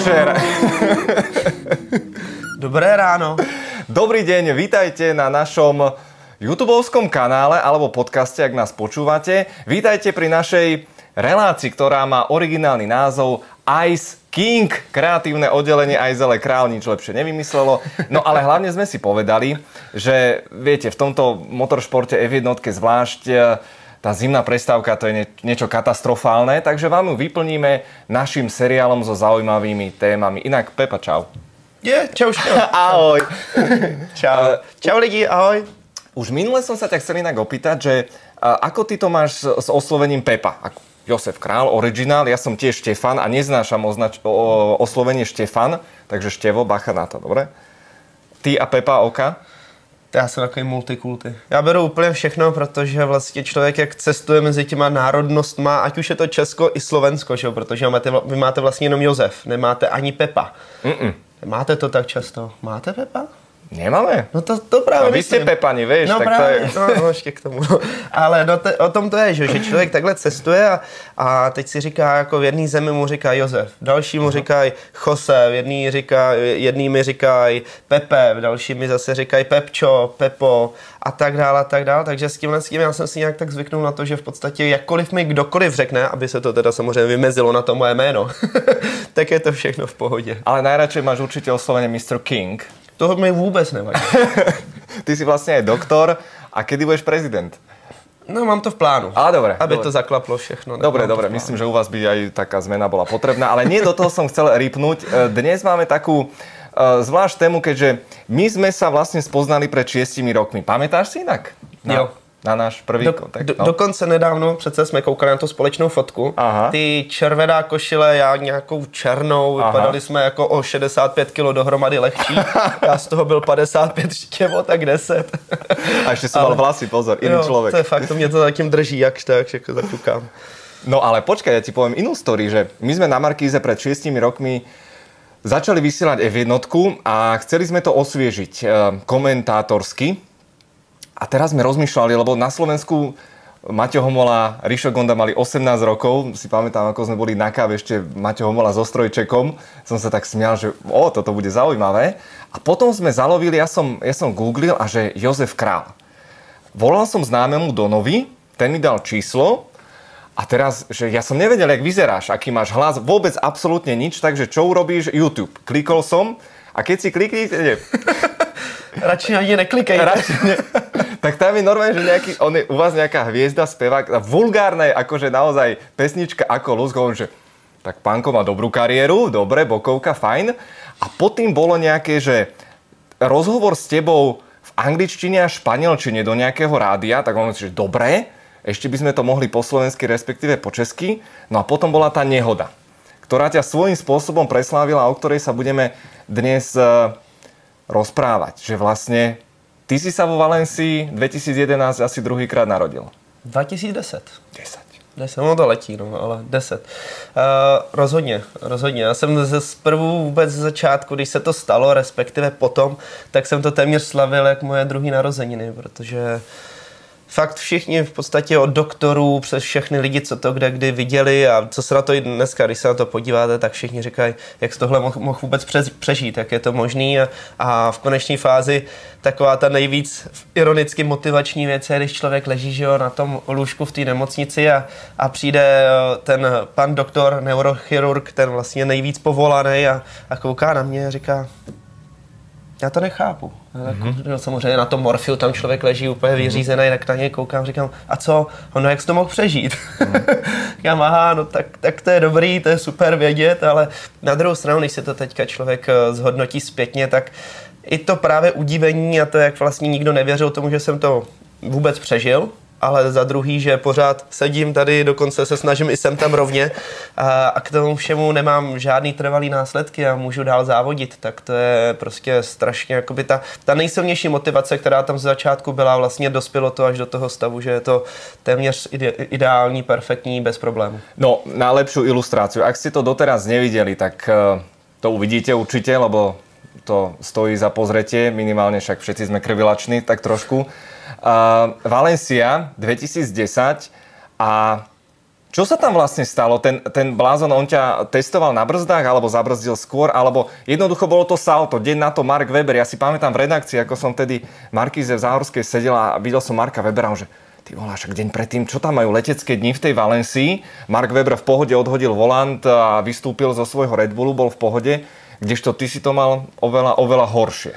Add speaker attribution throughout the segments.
Speaker 1: večer.
Speaker 2: Dobré ráno.
Speaker 1: Dobrý deň, vítajte na našom YouTubeovskom kanále alebo podcaste, ak nás počúvate. Vítajte pri našej relácii, ktorá má originálny názov Ice King, kreatívne oddelenie Aizele Král, nič lepšie nevymyslelo. No ale hlavne sme si povedali, že viete, v tomto motoršporte F1 zvlášť tá zimná prestávka to je nie, niečo katastrofálne, takže vám ju vyplníme našim seriálom so zaujímavými témami. Inak Pepa, čau.
Speaker 2: Je, čau, čau.
Speaker 1: Ahoj.
Speaker 2: čau. Čau lidi, ahoj.
Speaker 1: Už minule som sa ťa chcel inak opýtať, že ako ty to máš s, oslovením Pepa? Ako Josef Král, originál, ja som tiež Štefan a neznášam označ- o, oslovenie Štefan, takže Števo, bacha na to, dobre? Ty a Pepa Oka?
Speaker 2: Já jsem takový multikulty. Já beru úplně všechno, protože vlastně člověk, jak cestuje mezi těma národnostma, ať už je to Česko i Slovensko, že? protože máte, vy máte vlastně jenom Josef, nemáte ani Pepa. Mm-mm. Nemáte to tak často. Máte Pepa?
Speaker 1: Nemáme.
Speaker 2: No to, to právě
Speaker 1: no, vy jste Pepani, víš,
Speaker 2: no,
Speaker 1: tak
Speaker 2: právě,
Speaker 1: to je...
Speaker 2: No, no, ještě k tomu. Ale no, te, o tom to je, že, že člověk takhle cestuje a, a teď si říká, jako v jedné zemi mu říká Josef, v další mu říkají Jose, v jedný, říká, jedný mi říkají Pepe, v další mi zase říkají Pepčo, Pepo a tak dále a tak dále. Takže s tímhle s tím já jsem si nějak tak zvyknul na to, že v podstatě jakkoliv mi kdokoliv řekne, aby se to teda samozřejmě vymezilo na to moje jméno, tak je to všechno v pohodě.
Speaker 1: Ale nejradši máš určitě oslovení Mr. King.
Speaker 2: Toho mi vůbec nevadí.
Speaker 1: Ty jsi vlastně doktor. A kdy budeš prezident?
Speaker 2: No, mám to v plánu.
Speaker 1: Ale dobre.
Speaker 2: Aby
Speaker 1: dobre.
Speaker 2: to zaklaplo všechno.
Speaker 1: Dobre, dobre. Myslím, že u vás by aj taká zmena bola potrebná. Ale nie do toho som chcel rýpnuť. Dnes máme takú uh, zvlášť tému, keďže my sme sa vlastne spoznali pred šiestimi rokmi. Pamätáš si inak?
Speaker 2: Na, jo
Speaker 1: na náš první
Speaker 2: do,
Speaker 1: kontakt.
Speaker 2: Do, no. Dokonce nedávno přece jsme koukali na tu společnou fotku. Aha. Ty červená košile, já nějakou černou, Aha. vypadali jsme jako o 65 kg dohromady lehčí. já z toho byl 55, štěvo, tak 10.
Speaker 1: A ještě jsem mal vlasy, pozor, jiný jo, člověk.
Speaker 2: To je fakt, to mě to zatím drží, jakž tak, jako zaťukám.
Speaker 1: No ale počkaj, ja ti poviem inú story, že my sme na Markíze pred 6 rokmi začali vysielať F1 a chceli sme to osviežiť eh, komentátorsky, a teraz sme rozmýšľali, lebo na Slovensku Maťo Homola, Rišo Gonda mali 18 rokov, si pamätám, ako sme boli na káve ešte Maťo Homola so strojčekom, som sa tak smial, že o, toto bude zaujímavé. A potom sme zalovili, ja som, ja som googlil a že Jozef Král. Volal som známemu Donovi, ten mi dal číslo a teraz, že ja som nevedel, jak vyzeráš, aký máš hlas, vôbec absolútne nič, takže čo urobíš? YouTube. Klikol som a keď si kliknete,
Speaker 2: Radši ani neklikej.
Speaker 1: Radši ne. tak tam je normálne, že nejaký, on je u vás nejaká hviezda, spevák, vulgárne, akože naozaj pesnička ako Luz, že tak pánko má dobrú kariéru, dobre, bokovka, fajn. A pod tým bolo nejaké, že rozhovor s tebou v angličtine a španielčine do nejakého rádia, tak on že dobre, ešte by sme to mohli po slovensky, respektíve po česky. No a potom bola tá nehoda, ktorá ťa svojím spôsobom preslávila, o ktorej sa budeme dnes eh, rozprávať, že vlastne ty si sa vo Valencii 2011 asi druhýkrát narodil.
Speaker 2: 2010.
Speaker 1: 10.
Speaker 2: 10, no to letí, no, ale 10. Uh, rozhodně, rozhodně. Já jsem ze zprvu vůbec ze začátku, když se to stalo, respektive potom, tak jsem to téměř slavil jak moje druhý narozeniny, protože uh, fakt všichni v podstatě od doktorů přes všechny lidi, co to kde kdy viděli a co se na to i dneska, když se na to podíváte, tak všichni říkají, jak tohle mohl, mohl vůbec přežít, jak je to možný. A, a v konečné fázi taková ta nejvíc ironicky motivační věc je, když člověk leží že jo, na tom lůžku v té nemocnici a, a přijde ten pan doktor, neurochirurg, ten vlastně nejvíc povolaný a, a kouká na mě a říká, já to nechápu. Mm-hmm. Samozřejmě na tom morfiu tam člověk leží úplně vyřízený, tak na něj koukám, říkám, a co, ono jak jsi to mohl přežít? Mm. říkám, aha, no tak, tak to je dobrý, to je super vědět, ale na druhou stranu, když se to teďka člověk eh, zhodnotí zpětně, tak i to právě udívení a to, jak vlastně nikdo nevěřil tomu, že jsem to vůbec přežil, ale za druhý, že pořád sedím tady, dokonce se snažím i sem tam rovně a, a k tomu všemu nemám žádný trvalý následky a můžu dál závodit, tak to je prostě strašně jakoby ta, ta nejsilnější motivace, která tam z začátku byla, vlastně dospělo to až do toho stavu, že je to téměř ide, ideální, perfektní, bez problémů.
Speaker 1: No, na lepšiu ilustráciu. Ak ste to doteraz nevideli, tak eh, to uvidíte určite, lebo to stojí za pozretie, minimálne však všetci sme krvilační, tak trošku. Uh, Valencia 2010 a Čo sa tam vlastne stalo? Ten, ten blázon, on ťa testoval na brzdách, alebo zabrzdil skôr, alebo jednoducho bolo to salto. Deň na to Mark Weber. Ja si pamätám v redakcii, ako som tedy Markize v Záhorskej sedela a videl som Marka Webera, že ty volá, však deň predtým, čo tam majú letecké dni v tej Valencii. Mark Weber v pohode odhodil volant a vystúpil zo svojho Red Bullu, bol v pohode, kdežto ty si to mal oveľa, oveľa horšie.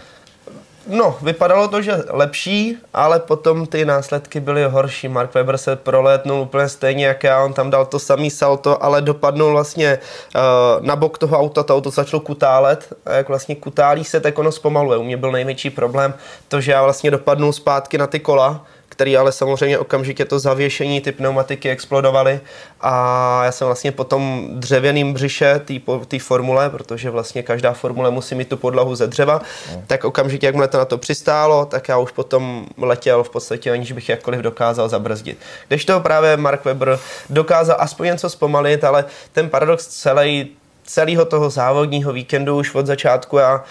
Speaker 2: No, vypadalo to, že lepší, ale potom ty následky byly horší. Mark Webber se prolétnul úplně stejně jak já, on tam dal to samý salto, ale dopadnul vlastně uh, na bok toho auta, to auto začalo kutálet a jak vlastně kutálí se, tak ono zpomaluje. U mě byl největší problém to, že já vlastně dopadnul zpátky na ty kola, který ale samozřejmě okamžitě to zavěšení, ty pneumatiky explodovaly a já jsem vlastně po tom dřevěným břiše té formule, protože vlastně každá formule musí mít tu podlahu ze dřeva, no. tak okamžitě, jakmile to na to přistálo, tak já už potom letěl v podstatě, aniž bych jakkoliv dokázal zabrzdit. Když to právě Mark Webber dokázal aspoň něco zpomalit, ale ten paradox celý, celého toho závodního víkendu už od začátku já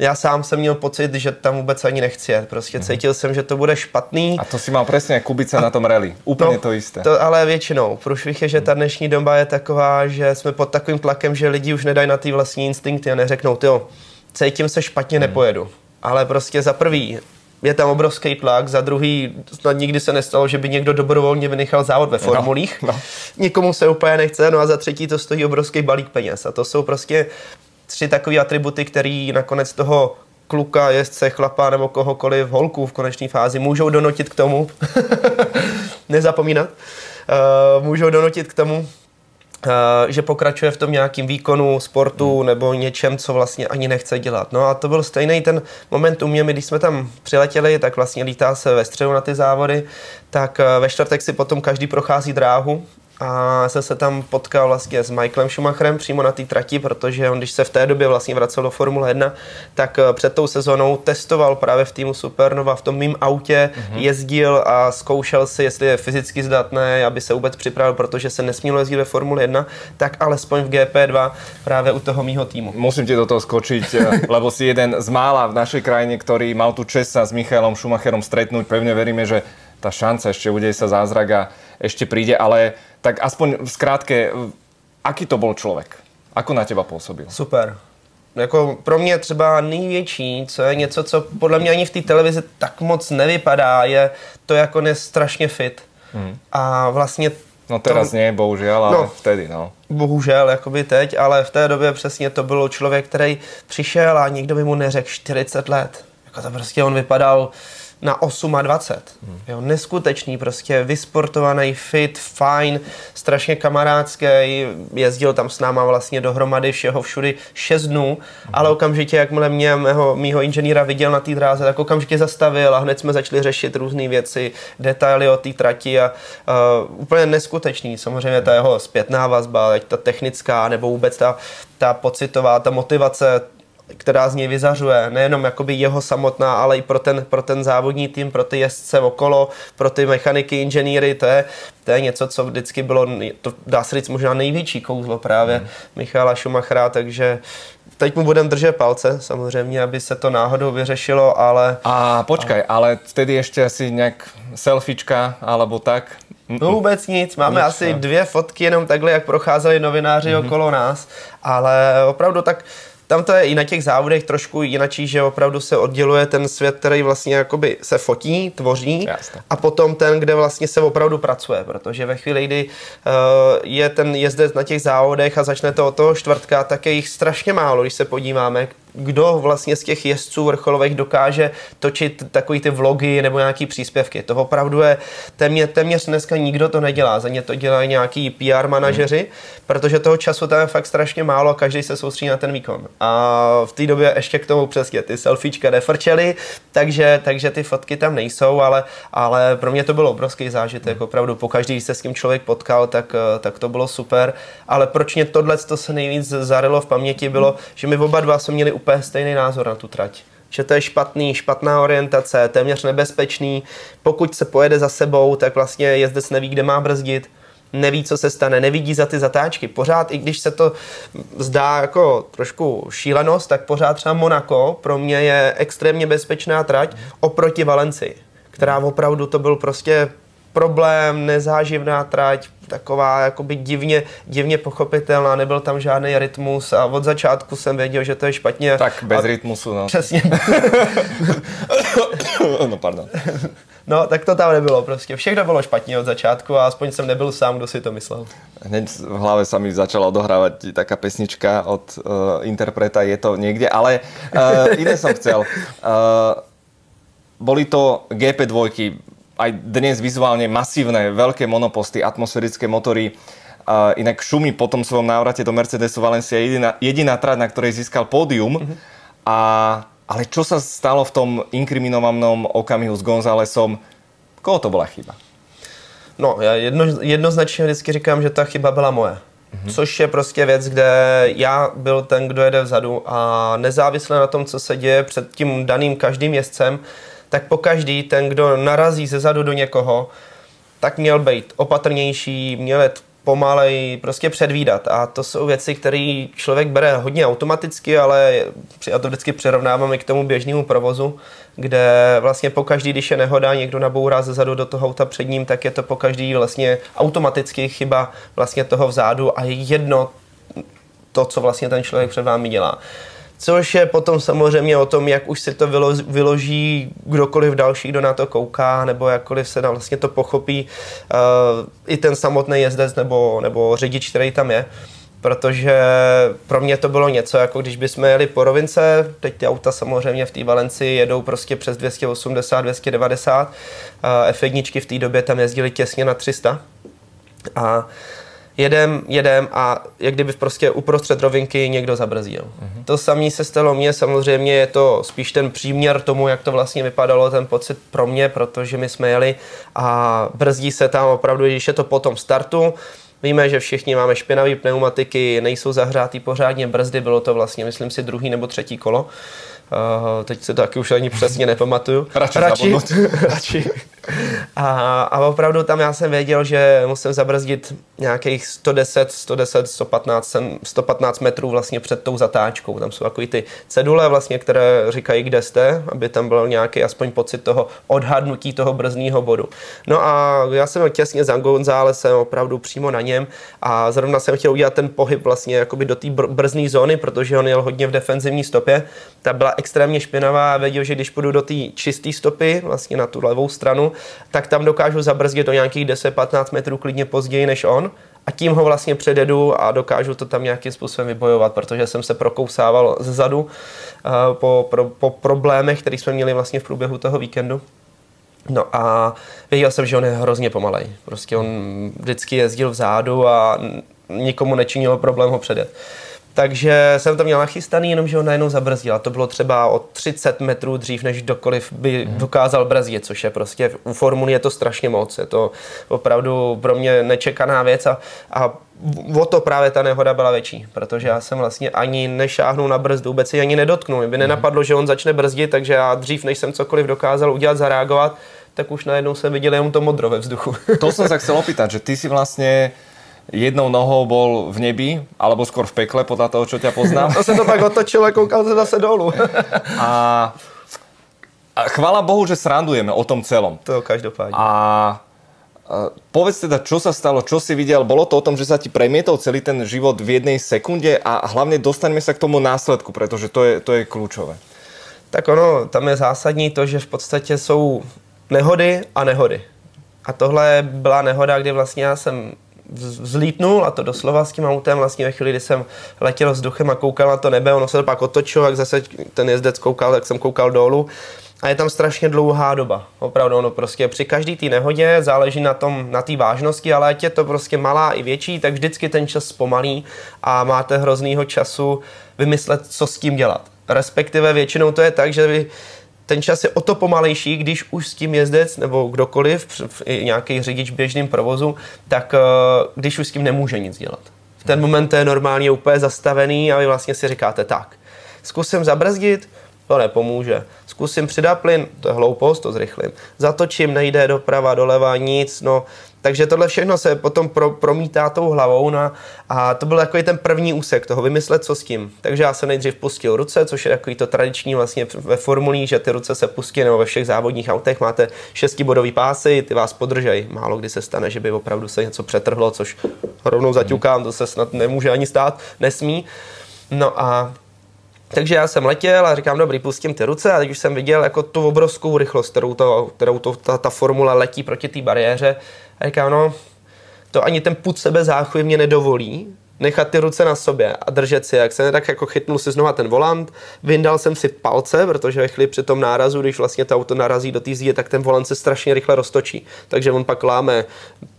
Speaker 2: já sám jsem měl pocit, že tam vůbec ani nechci jet. Prostě mm-hmm. cítil jsem, že to bude špatný.
Speaker 1: A to si mal přesně Kubice a, na tom rally. Úplně no, to jisté.
Speaker 2: To ale většinou. Průšvih je, že ta dnešní doba je taková, že jsme pod takovým tlakem, že lidi už nedají na ty vlastní instinkty a neřeknou, jo, cítím se špatně, mm. nepojedu. Ale prostě za prvý, je tam obrovský tlak, za druhý snad nikdy se nestalo, že by někdo dobrovolně vynechal závod ve no, formulích. No, no. Nikomu se úplně nechce, no a za třetí to stojí obrovský balík peněz. A to jsou prostě tři takové atributy, které nakonec toho kluka, jezdce, chlapa nebo kohokoliv holku v konečné fázi můžou donutit k tomu, nezapomínat, uh, můžou donutit k tomu, Uh, že pokračuje v tom nějakým výkonu, sportu hmm. nebo něčem, co vlastně ani nechce dělat. No a to byl stejný ten moment u mě, když jsme tam přiletěli, tak vlastně lítá se ve středu na ty závody, tak uh, ve čtvrtek si potom každý prochází dráhu a jsem se tam potkal vlastně s Michaelem Schumacherem přímo na té trati, protože on, když se v té době vlastně vracel do Formule 1, tak eh, před tou sezónou testoval právě v týmu Supernova v tom mým autě, mm-hmm. jezdil a zkoušel si, jestli je fyzicky zdatné, aby se vůbec připravil, protože se nesmělo jezdit ve Formule 1, tak alespoň v GP2 právě u toho mýho týmu.
Speaker 1: Musím ti do toho skočiť, eh, lebo si jeden z mála v našej krajine, ktorý mal tu čest sa s Michaelom Schumacherom stretnúť. Pevne veríme, že tá šanca ešte udeje sa zázrak a ešte príde, ale tak aspoň v skrátke, aký to byl člověk? Ako na těba působil?
Speaker 2: Super. Jako pro mě třeba největší, co je něco, co podle mě ani v té televizi tak moc nevypadá, je to, jak on je strašně fit. Hmm. A vlastně
Speaker 1: No teraz to, nie, bohužel, ale no, vtedy, no.
Speaker 2: Bohužel, jakoby teď, ale v té době přesně to bylo člověk, který přišel a nikdo by mu neřekl 40 let. Jako to prostě on vypadal na 28. Hmm. Jo, neskutečný, prostě vysportovaný, fit, fajn, strašně kamarádský, jezdil tam s náma vlastně dohromady všeho všudy 6 dnů, hmm. ale okamžitě, jakmile mě mého, mýho inženýra viděl na té dráze, tak okamžitě zastavil a hned jsme začali řešit různé věci, detaily o té trati a uh, úplně neskutečný. Samozřejmě ta jeho zpětná vazba, ať ta technická, nebo vůbec ta, ta pocitová, ta motivace která z něj vyzařuje, nejenom jakoby jeho samotná, ale i pro ten, pro ten závodní tým, pro ty jezdce okolo, pro ty mechaniky, inženýry, to je, to je něco, co vždycky bylo, to dá se říct možná největší kouzlo právě mm. Michala Schumachera, takže teď mu budem držet palce, samozřejmě, aby se to náhodou vyřešilo, ale...
Speaker 1: A počkaj, ale vtedy ještě asi nějak selfiečka, alebo tak?
Speaker 2: No vůbec nic, máme nic, asi no. dvě fotky jenom takhle, jak procházeli novináři mm-hmm. okolo nás, ale opravdu tak tam to je i na těch závodech trošku jinačí, že opravdu se odděluje ten svět, který vlastně jakoby se fotí, tvoří Jasne. a potom ten, kde vlastně se opravdu pracuje, protože ve chvíli, kdy uh, je ten jezdec na těch závodech a začne to od toho čtvrtka, tak je jich strašně málo, když se podíváme, kdo vlastně z těch jezdců vrcholových dokáže točit takový ty vlogy nebo nějaký příspěvky. To opravdu je téměř, téměř dneska nikdo to nedělá. Za ně to dělají nějaký PR manažeři, hmm. protože toho času tam je fakt strašně málo a každý se soustředí na ten výkon. A v té době ještě k tomu přesně ty selfiečka nefrčely, takže, takže ty fotky tam nejsou, ale, ale pro mě to bylo obrovský zážitek. Hmm. Opravdu pokaždý, když se s tím člověk potkal, tak, tak to bylo super. Ale proč mě tohle to se nejvíc zarilo v paměti bylo, že my oba dva jsme měli úplně stejný názor na tu trať. Že to je špatný, špatná orientace, téměř nebezpečný. Pokud se pojede za sebou, tak vlastně jezdec neví, kde má brzdit neví, co se stane, nevidí za ty zatáčky. Pořád, i když se to zdá jako trošku šílenost, tak pořád třeba Monaco pro mě je extrémně bezpečná trať oproti Valenci, která opravdu to byl prostě problém, nezáživná trať, taková jakoby divně, divně pochopitelná, nebyl tam žádný rytmus a od začátku jsem věděl, že to je špatně.
Speaker 1: Tak bez
Speaker 2: a...
Speaker 1: rytmusu, no.
Speaker 2: Přesně.
Speaker 1: no, pardon.
Speaker 2: No, tak to tam nebylo prostě. Všechno bylo špatně od začátku a aspoň jsem nebyl sám, kdo si to myslel.
Speaker 1: Hneď v hlave sa mi začala odohrávať taká pesnička od uh, interpreta, je to niekde, ale uh, iné som chcel. Uh, boli to GP2, aj dnes vizuálne masívne, veľké monoposty, atmosférické motory. Uh, inak Šumi po tom svojom návrate do Mercedesu Valencia je jediná, jediná trať, na ktorej získal pódium. Mm-hmm. A, ale čo sa stalo v tom inkriminovanom okamihu s Gonzálesom? Koho to bola chyba?
Speaker 2: No, já jedno, jednoznačně vždycky říkám, že ta chyba byla moje. Mm-hmm. Což je prostě věc, kde já byl ten, kdo jede vzadu a nezávisle na tom, co se děje před tím daným každým jezdcem, tak po každý ten, kdo narazí ze zadu do někoho, tak měl být opatrnější, měl jet pomalej, prostě předvídat. A to jsou věci, které člověk bere hodně automaticky, ale já to vždycky přirovnávám i k tomu běžnému provozu, kde vlastně po každý, když je nehoda, někdo nabourá ze zadu do toho auta před ním, tak je to po každý vlastně automaticky chyba vlastně toho vzadu a je jedno to, co vlastně ten člověk před vámi dělá. Což je potom samozřejmě o tom, jak už si to vyloží kdokoliv další, kdo na to kouká, nebo jakkoliv se vlastně to pochopí uh, i ten samotný jezdec nebo, nebo řidič, který tam je. Protože pro mě to bylo něco, jako když bychom jeli po rovince, teď ty auta samozřejmě v té Valenci jedou prostě přes 280, 290, uh, F1 v té době tam jezdili těsně na 300. A jedem, jedem a jak kdyby prostě uprostřed rovinky někdo zabrzdil. Mm-hmm. To samé se stalo mně, samozřejmě je to spíš ten příměr tomu, jak to vlastně vypadalo, ten pocit pro mě, protože my jsme jeli a brzdí se tam opravdu, když je to po tom startu, Víme, že všichni máme špinavé pneumatiky, nejsou zahřátý pořádně brzdy, bylo to vlastně, myslím si, druhý nebo třetí kolo. Uh, teď se to taky už ani přesně nepamatuju.
Speaker 1: Radši, radši,
Speaker 2: radši. A, a opravdu tam já jsem věděl, že musím zabrzdit nějakých 110, 110, 115, 115 metrů vlastně před tou zatáčkou. Tam jsou takový ty cedule vlastně, které říkají, kde jste, aby tam byl nějaký aspoň pocit toho odhadnutí toho brzdního bodu. No a já jsem těsně za Gonzálesem, opravdu přímo na něm a zrovna jsem chtěl udělat ten pohyb vlastně jakoby do té br- brzdní zóny, protože on jel hodně v defenzivní stopě. Ta byla extrémně špinavá a věděl, že když půjdu do té čisté stopy, vlastně na tu levou stranu, tak tam dokážu zabrzdit do nějakých 10-15 metrů klidně později než on a tím ho vlastně přededu a dokážu to tam nějakým způsobem vybojovat, protože jsem se prokousával ze zadu uh, po, pro, po problémech, které jsme měli vlastně v průběhu toho víkendu. No a věděl jsem, že on je hrozně pomalej. Prostě on vždycky jezdil vzadu a nikomu nečinilo problém ho předjet. Takže jsem to měl nachystaný, jenomže ho najednou zabrzdil. A to bylo třeba o 30 metrů dřív, než kdokoliv by mm. dokázal brzdit, což je prostě u Formuly je to strašně moc. Je to opravdu pro mě nečekaná věc a, a o to právě ta nehoda byla větší, protože já jsem vlastně ani nešáhnul na brzdu, vůbec si ani nedotknul. Mě by mhm. nenapadlo, že on začne brzdit, takže já dřív, než jsem cokoliv dokázal udělat, zareagovat, tak už najednou jsem viděl jenom to modro ve vzduchu.
Speaker 1: To jsem se chcel opýtať, že ty si vlastně jednou nohou bol v nebi, alebo skôr v pekle, podľa toho, čo ťa poznám.
Speaker 2: to se to pak otočilo a koukal se zase dolů.
Speaker 1: a, a chvála Bohu, že srandujeme o tom celom.
Speaker 2: To každopádně.
Speaker 1: A Povedz teda, čo sa stalo, čo si videl? Bolo to o tom, že sa ti premietol celý ten život v jednej sekunde a hlavne dostaňme sa k tomu následku, pretože to je, to je kľúčové.
Speaker 2: Tak ono, tam je zásadní to, že v podstatě jsou nehody a nehody. A tohle byla nehoda, kdy vlastně já jsem vzlítnul a to doslova s tím autem vlastně ve chvíli, kdy jsem letěl vzduchem a koukal na to nebe, ono se to pak otočilo, jak zase ten jezdec koukal, tak jsem koukal dolů a je tam strašně dlouhá doba. Opravdu ono prostě při každé té nehodě záleží na tom, na té vážnosti, ale ať je to prostě malá i větší, tak vždycky ten čas zpomalí a máte hroznýho času vymyslet, co s tím dělat. Respektive většinou to je tak, že vy ten čas je o to pomalejší, když už s tím jezdec nebo kdokoliv, nějaký řidič běžným provozu, tak eh, když už s tím nemůže nic dělat. V ten moment to je normálně úplně zastavený a vy vlastně si říkáte tak, zkusím zabrzdit, to nepomůže. Zkusím přidat plyn, to je hloupost, to zrychlím. Zatočím, nejde doprava, doleva, nic, no takže tohle všechno se potom pro, promítá tou hlavou no, a to byl takový ten první úsek toho, vymyslet co s tím. Takže já jsem nejdřív pustil ruce, což je takový to tradiční vlastně ve formulí, že ty ruce se pustí, nebo ve všech závodních autech máte šestibodový pásy, ty vás podržej. Málo kdy se stane, že by opravdu se něco přetrhlo, což rovnou zaťukám, to se snad nemůže ani stát, nesmí. No a takže já jsem letěl a říkám, dobrý, pustím ty ruce a teď už jsem viděl jako tu obrovskou rychlost, kterou, to, kterou to, ta, ta formule letí proti té bariéře a říkám, no, to ani ten put sebe záchvy mě nedovolí, nechat ty ruce na sobě a držet si. Jak jsem tak jako chytnul si znova ten volant, vyndal jsem si palce, protože ve chvíli při tom nárazu, když vlastně to auto narazí do té zdi, tak ten volant se strašně rychle roztočí. Takže on pak láme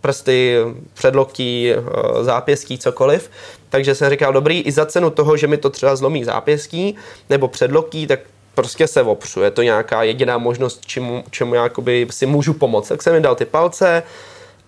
Speaker 2: prsty, předloktí, eh, zápěstí, cokoliv. Takže jsem říkal, dobrý, i za cenu toho, že mi to třeba zlomí zápěstí nebo předloktí, tak prostě se opřu. Je to nějaká jediná možnost, čemu, čemu já si můžu pomoct. Tak jsem mi dal ty palce,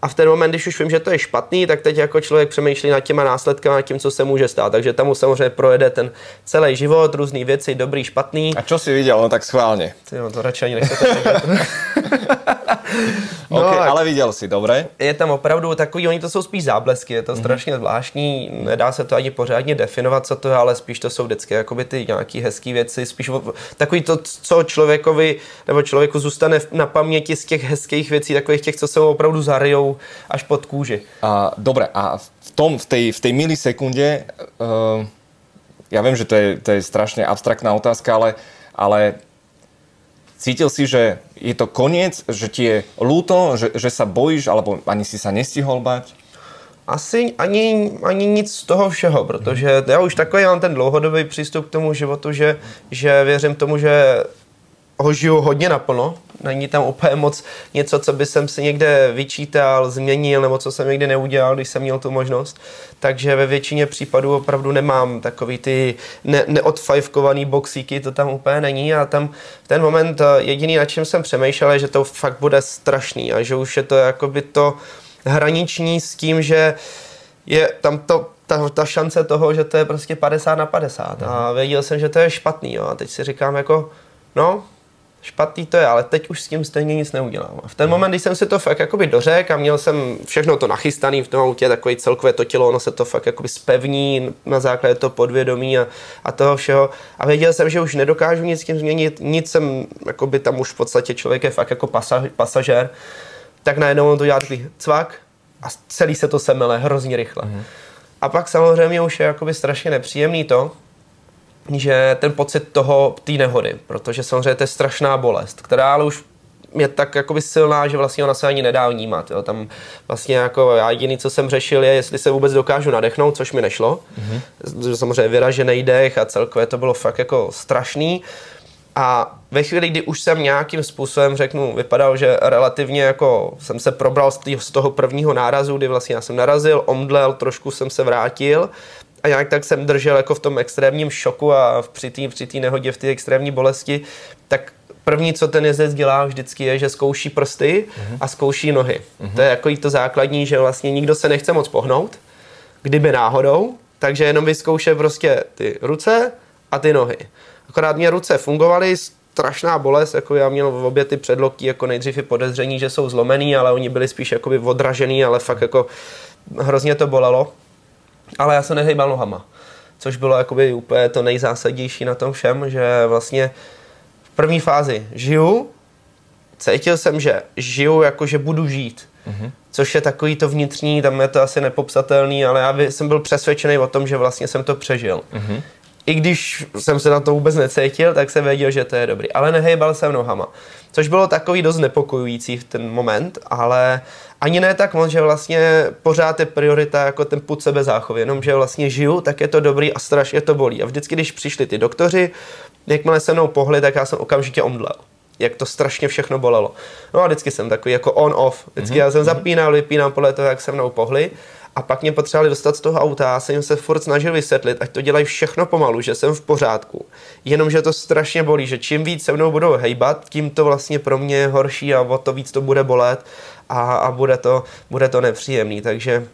Speaker 2: a v ten moment, když už vím, že to je špatný, tak teď jako člověk přemýšlí nad těma následky, nad tím, co se může stát. Takže tam mu samozřejmě projede ten celý život, různé věci, dobrý, špatný.
Speaker 1: A co si viděl, no tak schválně.
Speaker 2: Ty, no, to radši ani nechcete
Speaker 1: no, okay, ale viděl si, dobré?
Speaker 2: Je tam opravdu takový, oni to jsou spíš záblesky, je to mm-hmm. strašně zvláštní, nedá se to ani pořádně definovat, co to je, ale spíš to jsou vždycky jakoby ty nějaký hezké věci, spíš takový to, co člověkovi nebo člověku zůstane na paměti z těch hezkých věcí, takových těch, co se opravdu zaryjou až pod kůži.
Speaker 1: A, dobré, a v tom, v tej, v tej milisekunde, uh, ja viem, že to je, to je strašne abstraktná otázka, ale, ale cítil si, že je to koniec, že ti je lúto, že, že sa bojíš, alebo ani si sa nestihol bať?
Speaker 2: Asi ani, ani nic z toho všeho, protože já už takový mám ten dlouhodobý přístup k tomu životu, že, že věřím tomu, že ho žiju hodně naplno. Není tam úplně moc něco, co by jsem si někde vyčítal, změnil, nebo co jsem někdy neudělal, když jsem měl tu možnost. Takže ve většině případů opravdu nemám takový ty ne- neodfajfkovaný boxíky, to tam úplně není. A tam v ten moment eh, jediný, na čem jsem přemýšlel, je, že to fakt bude strašný a že už je to jakoby to hraniční s tím, že je tam to ta, ta šance toho, že to je prostě 50 na 50 a věděl jsem, že to je špatný jo. a teď si říkám jako, no, špatný to je, ale teď už s tím stejně nic neudělám. A v ten moment, když jsem si to fakt jakoby dořek a měl jsem všechno to nachystané v tom autě, takový celkové to tělo, ono se to fakt jakoby spevní na základě toho podvědomí a, a toho všeho. A věděl jsem, že už nedokážu nic s tím změnit, nic jsem, jakoby tam už v podstatě člověk je fakt jako pasaž, pasažér, tak najednou on to dělá takový cvak a celý se to semele hrozně rychle. Mm. A pak samozřejmě už je jakoby strašně nepříjemný to, že ten pocit toho, té nehody, protože samozřejmě to je strašná bolest, která ale už je tak jakoby silná, že vlastně ona se ani nedá vnímat. Jo. Tam vlastně jako já jediný, co jsem řešil, je, jestli se vůbec dokážu nadechnout, což mi nešlo. Mm-hmm. Samozřejmě vyražený dech a celkově to bylo fakt jako strašný. A ve chvíli, kdy už jsem nějakým způsobem, řeknu, vypadal, že relativně jako jsem se probral z toho prvního nárazu, kdy vlastně já jsem narazil, omdlel, trošku jsem se vrátil, a nějak tak jsem držel jako v tom extrémním šoku a při té při nehodě, v té extrémní bolesti, tak první, co ten jezdec dělá vždycky je, že zkouší prsty uh-huh. a zkouší nohy. Uh-huh. To je jako to základní, že vlastně nikdo se nechce moc pohnout, kdyby náhodou, takže jenom vyzkouše prostě ty ruce a ty nohy. Akorát mě ruce fungovaly, strašná bolest, jako já měl v obě ty předloktí jako nejdřív i podezření, že jsou zlomený, ale oni byli spíš jakoby odražený, ale fakt jako hrozně to bolelo ale já se nehejbal nohama. Což bylo jakoby úplně to nejzásadnější na tom všem, že vlastně v první fázi žiju, cítil jsem, že žiju jako, že budu žít. Mm-hmm. Což je takový to vnitřní, tam je to asi nepopsatelný, ale já jsem byl přesvědčený o tom, že vlastně jsem to přežil. Mm-hmm i když jsem se na to vůbec necítil, tak jsem věděl, že to je dobrý. Ale nehejbal jsem nohama. Což bylo takový dost nepokojující v ten moment, ale ani ne tak moc, že vlastně pořád je priorita jako ten put sebe záchovy, jenom že vlastně žiju, tak je to dobrý a strašně to bolí. A vždycky, když přišli ty doktoři, jakmile se mnou pohli, tak já jsem okamžitě omdlel jak to strašně všechno bolelo. No a vždycky jsem takový jako on-off. Vždycky mm-hmm. já jsem mhm. zapínal, vypínal podle toho, jak se mnou pohli a pak mě potřebovali dostat z toho auta, já jsem jim se furt snažil vysvětlit, ať to dělají všechno pomalu, že jsem v pořádku. Jenomže to strašně bolí, že čím víc se mnou budou hejbat, tím to vlastně pro mě je horší a o to víc to bude bolet a, a bude, to, bude to nepříjemný. Takže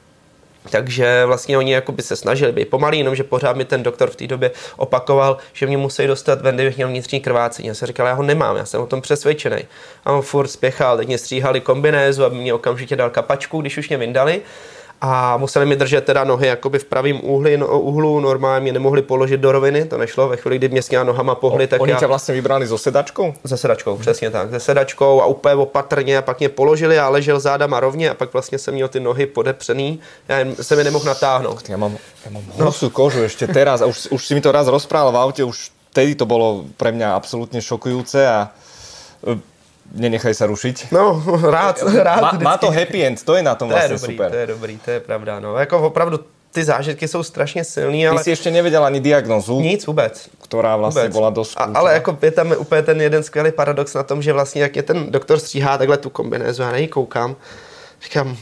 Speaker 2: takže vlastně oni jako by se snažili být pomalý, jenomže pořád mi ten doktor v té době opakoval, že mě musí dostat ven, kdybych měl vnitřní krvácení. Já jsem říkal, já ho nemám, já jsem o tom přesvědčený. A on furt spěchal, teď mě stříhali kombinézu, aby mě okamžitě dal kapačku, když už mě vyndali a museli mi držet teda nohy jakoby v pravém úhlu, no, úhlu, normálně mě nemohli položit do roviny, to nešlo, ve chvíli, kdy mě s nohama pohli, tak
Speaker 1: Oni
Speaker 2: já...
Speaker 1: tě vlastně vybrali so sedačkou?
Speaker 2: Se sedačkou, přesně tak, se sedačkou a úplně opatrně a pak mě položili a ležel zádama rovně a pak vlastně jsem měl ty nohy podepřený, já jsem je nemohl natáhnout.
Speaker 1: Ja mám, ja mám husú kožu ešte teraz a už, už si mi to raz rozprával v aute, už vtedy to bolo pre mňa absolútne šokujúce a e, nenechaj sa rušiť.
Speaker 2: No, rád, rád.
Speaker 1: Má, má to happy end, to je na tom
Speaker 2: to je
Speaker 1: vlastne
Speaker 2: dobrý,
Speaker 1: super.
Speaker 2: to je dobrý, to je pravda, no. Jako opravdu ty zážitky jsou strašně silný,
Speaker 1: Ty
Speaker 2: ale
Speaker 1: si ešte nevedel ani diagnozu,
Speaker 2: nic vůbec.
Speaker 1: ktorá vlastne
Speaker 2: Vůbec.
Speaker 1: bola dosť
Speaker 2: A, ale jako je tam úplně ten jeden skvělý paradox na tom, že vlastně jak je ten doktor stříhá takhle tu kombinézu, já na koukám, říkám,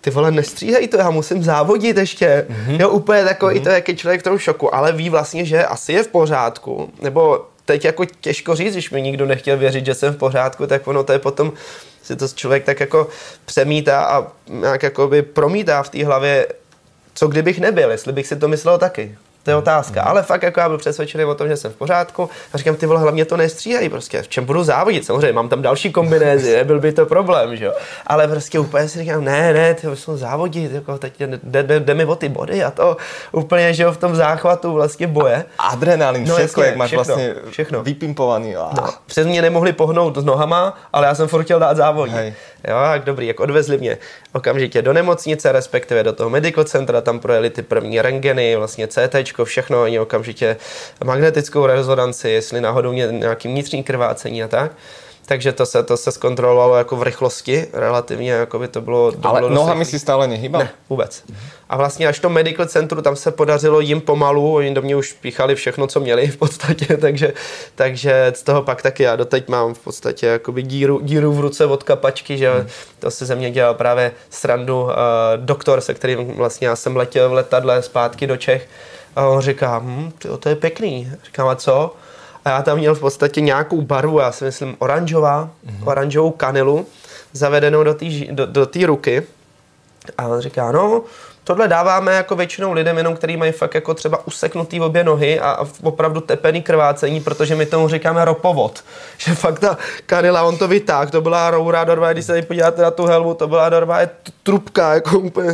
Speaker 2: ty vole, nestříhej to, já musím závodit ještě. Mm-hmm. Jo, úplně takový mm-hmm. to, jak je člověk v tom šoku, ale ví vlastně, že asi je v pořádku, nebo teď jako těžko říct, když mi nikdo nechtěl věřit, že jsem v pořádku, tak ono to je potom, si to člověk tak jako přemítá a nějak jakoby promítá v té hlavě, co kdybych nebyl, jestli bych si to myslel taky. To je otázka. Ale fakt jako já byl přesvědčený o tom, že jsem v pořádku. A říkám, ty vole, hlavně to nestříhají prostě. V čem budu závodit? Samozřejmě mám tam další kombinézy, nebyl by to problém, že jo. Ale prostě úplně si říkám, ne, ne, ty jsou závodit, jako teď jde, jde, jde, mi o ty body a to úplně, že jo, v tom záchvatu vlastně boje.
Speaker 1: Adrenalin,
Speaker 2: No jasně,
Speaker 1: jak máš
Speaker 2: všechno,
Speaker 1: vlastne
Speaker 2: všechno.
Speaker 1: vypimpovaný. Ah.
Speaker 2: No, přes mě nemohli pohnout s nohama, ale já jsem furt chtěl dát závodit.
Speaker 1: Hej.
Speaker 2: Jo, jak dobrý, jak odvezli mě okamžitě do nemocnice, respektive do toho medical centra, tam projeli ty první rengeny, vlastně CT, všechno, oni okamžitě magnetickou rezonanci, jestli náhodou mě nějaký vnitřní krvácení a tak. Takže to se, to se zkontrolovalo jako v rychlosti, relativně, jako by to bylo... To
Speaker 1: Ale
Speaker 2: bylo
Speaker 1: nohami si stále nehýbal?
Speaker 2: Ne, vůbec. A vlastně až v tom medical centru, tam se podařilo jim pomalu, oni do mě už píchali všechno, co měli v podstatě, takže, takže z toho pak taky já doteď mám v podstatě jakoby díru, díru v ruce od kapačky, že to se ze mě dělal právě srandu uh, doktor, se kterým vlastně já jsem letěl v letadle zpátky do Čech a on říká, hm, tyjo, to je pěkný. Říkám, a co? A já tam měl v podstatě nějakou barvu, já si myslím oranžová, mm-hmm. oranžovou kanilu, zavedenou do té do, do té ruky. A on říká, no, tohle dáváme jako většinou lidem, jenom který mají fakt jako třeba useknutý obě nohy a, opravdu tepený krvácení, protože my tomu říkáme ropovod. Že fakt ta kanila, on to vytáhl, to byla roura dorva, když se podíváte na tu helmu, to byla dorva trubka, jako úplně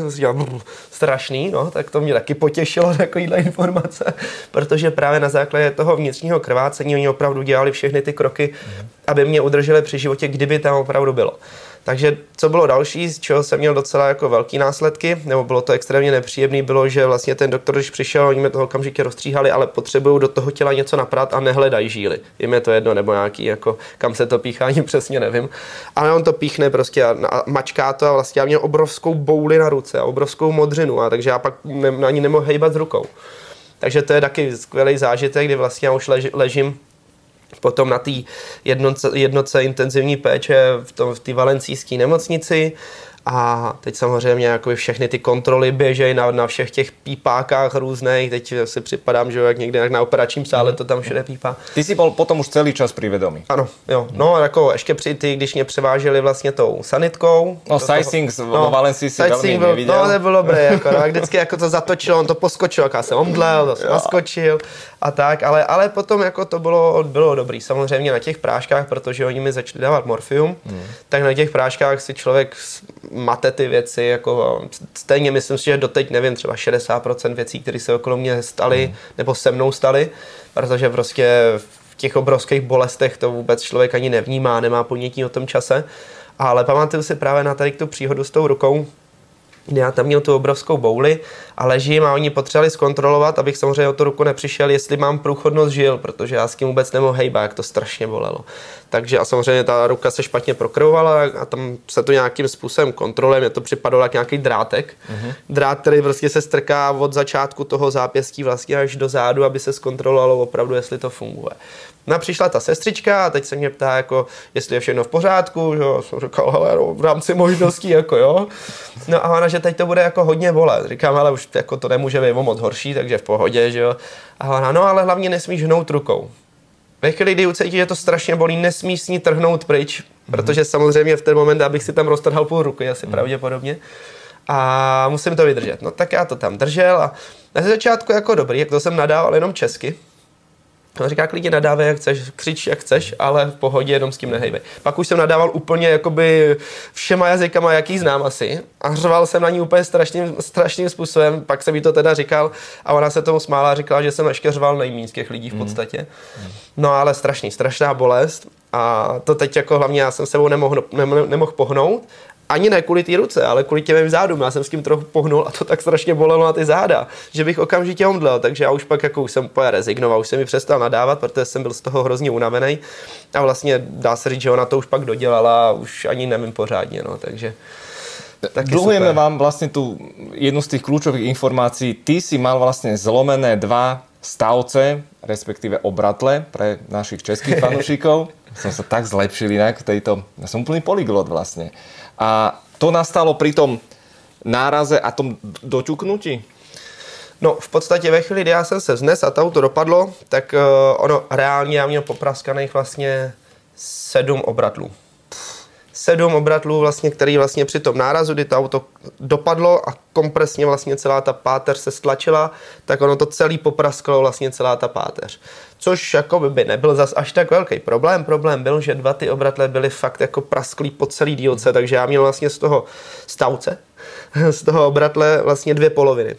Speaker 2: strašný, no, tak to mě taky potěšilo takovýhle informace, protože právě na základě toho vnitřního krvácení oni opravdu dělali všechny ty kroky, aby mě udrželi při životě, kdyby tam opravdu bylo. Takže co bylo další, z čeho jsem měl docela jako velký následky, nebo bylo to extrémně nepříjemný, bylo, že vlastně ten doktor, když přišel, oni mě toho okamžitě rozstříhali, ale potřebují do toho těla něco naprat a nehledají žíly. Jim je to jedno, nebo nějaký, jako, kam se to píchá, ani přesně nevím. Ale on to píchne prostě a, a mačká to a vlastně já měl obrovskou bouli na ruce a obrovskou modřinu, a takže já pak ne, ani nemohl hejbat s rukou. Takže to je taky skvělý zážitek, kdy vlastně já už lež, ležím potom na té jednoce, jednoce intenzivní péče v, tom, v té valencijské nemocnici a teď samozřejmě jako všechny ty kontroly běžejí na, na všech těch pípákách různých. Teď si připadám, že jak někde jak na operačním sále to tam všude pípá.
Speaker 1: Ty si bol potom už celý čas pri vedomí.
Speaker 2: Ano, jo. No, jako ještě při ty, když mě převáželi vlastně tou sanitkou.
Speaker 1: No,
Speaker 2: do toho-
Speaker 1: sightseeing vo Valencii si velmi
Speaker 2: byl,
Speaker 1: neviděl.
Speaker 2: No, to bylo dobré, jako, no, vždycky jako to zatočilo, on to poskočil, jak já jsem omdlel, to jsem naskočil a tak, ale, ale potom jako to bylo, bylo dobrý. Samozřejmě na těch práškách, protože oni mi začali dávat morfium, hmm. tak na těch práškách si člověk mate ty věci, jako stejně myslím si, že doteď nevím, třeba 60% věcí, které se okolo mě staly, hmm. nebo se mnou staly, protože prostě v těch obrovských bolestech to vůbec člověk ani nevnímá, nemá ponětí o tom čase. Ale pamatuju si právě na tady tu příhodu s tou rukou, kdy já tam měl tu obrovskou bouli a ležím a oni potřebovali zkontrolovat, abych samozřejmě o tu ruku nepřišel, jestli mám průchodnost žil, protože já s tím vůbec nemohl hejbat, jak to strašně bolelo. Takže a samozřejmě ta ruka se špatně prokrvovala a tam se to nějakým způsobem kontroluje, mě to připadalo jak nějaký drátek. Mm-hmm. Drát, který prostě se strká od začátku toho zápěstí vlastně až do zádu, aby se zkontrolovalo opravdu, jestli to funguje. No přišla ta sestřička a teď se mě ptá, jako, jestli je všechno v pořádku, že jo, jsem říkal, hele, no, v rámci možností, jako jo. No a ona, že teď to bude jako hodně bolet. Říkám, ale už jako to nemůže být moc horší, takže v pohodě, že jo. A ona, no ale hlavně nesmíš hnout rukou. Ve chvíli, kdy ucítí, že to strašně bolí, nesmíš s ní trhnout pryč, mm-hmm. protože samozřejmě v ten moment, abych si tam roztrhal půl ruky, asi mm-hmm. pravděpodobně. a musím to vydržet. No tak já to tam držel a na začátku jako dobrý, jak to jsem nadával jenom česky, On říká, klidně nadávej, jak chceš, křič, jak chceš, ale v pohodě, jenom s tím nehejbej. Pak už jsem nadával úplně jakoby všema jazykama, jaký znám asi. A řval jsem na ní úplně strašným, strašným způsobem. Pak jsem jí to teda říkal a ona se tomu smála a říkala, že jsem ještě řval nejméně z těch lidí v podstatě. No ale strašný, strašná bolest. A to teď jako hlavně já jsem sebou nemohl, nemohl pohnout ani ne kvůli té ruce, ale kvůli těm zádům. Já jsem s tím trochu pohnul a to tak strašně bolelo na ty záda, že bych okamžitě omdlel. Takže já už pak jako už jsem úplně rezignoval, už jsem mi přestal nadávat, protože jsem byl z toho hrozně unavený. A vlastně dá se říct, že ona to už pak dodělala a už ani nevím pořádně. No, takže
Speaker 1: Dlhujeme vám vlastně tu jednu z těch klíčových informací. Ty si mal vlastně zlomené dva stavce, respektíve obratle pre našich českých fanúšikov. som sa tak zlepšil inak v tejto... Ja som úplný polyglot vlastne. A to nastalo pri tom náraze a tom doťuknutí?
Speaker 2: No, v podstatě ve chvíli, kdy já jsem se znes a to auto dopadlo, tak uh, ono reálně já měl popraskaných vlastně sedm obratlů. Sedm obratlů, vlastně, který vlastně při tom nárazu, kdy to auto dopadlo a kompresně vlastně celá ta páteř se stlačila, tak ono to celý popraskalo vlastně celá ta páteř což jako by nebyl zas až tak velký problém. Problém byl, že dva ty obratle byly fakt jako prasklý po celý dílce, takže já měl vlastně z toho stavce, z toho obratle vlastně dvě poloviny.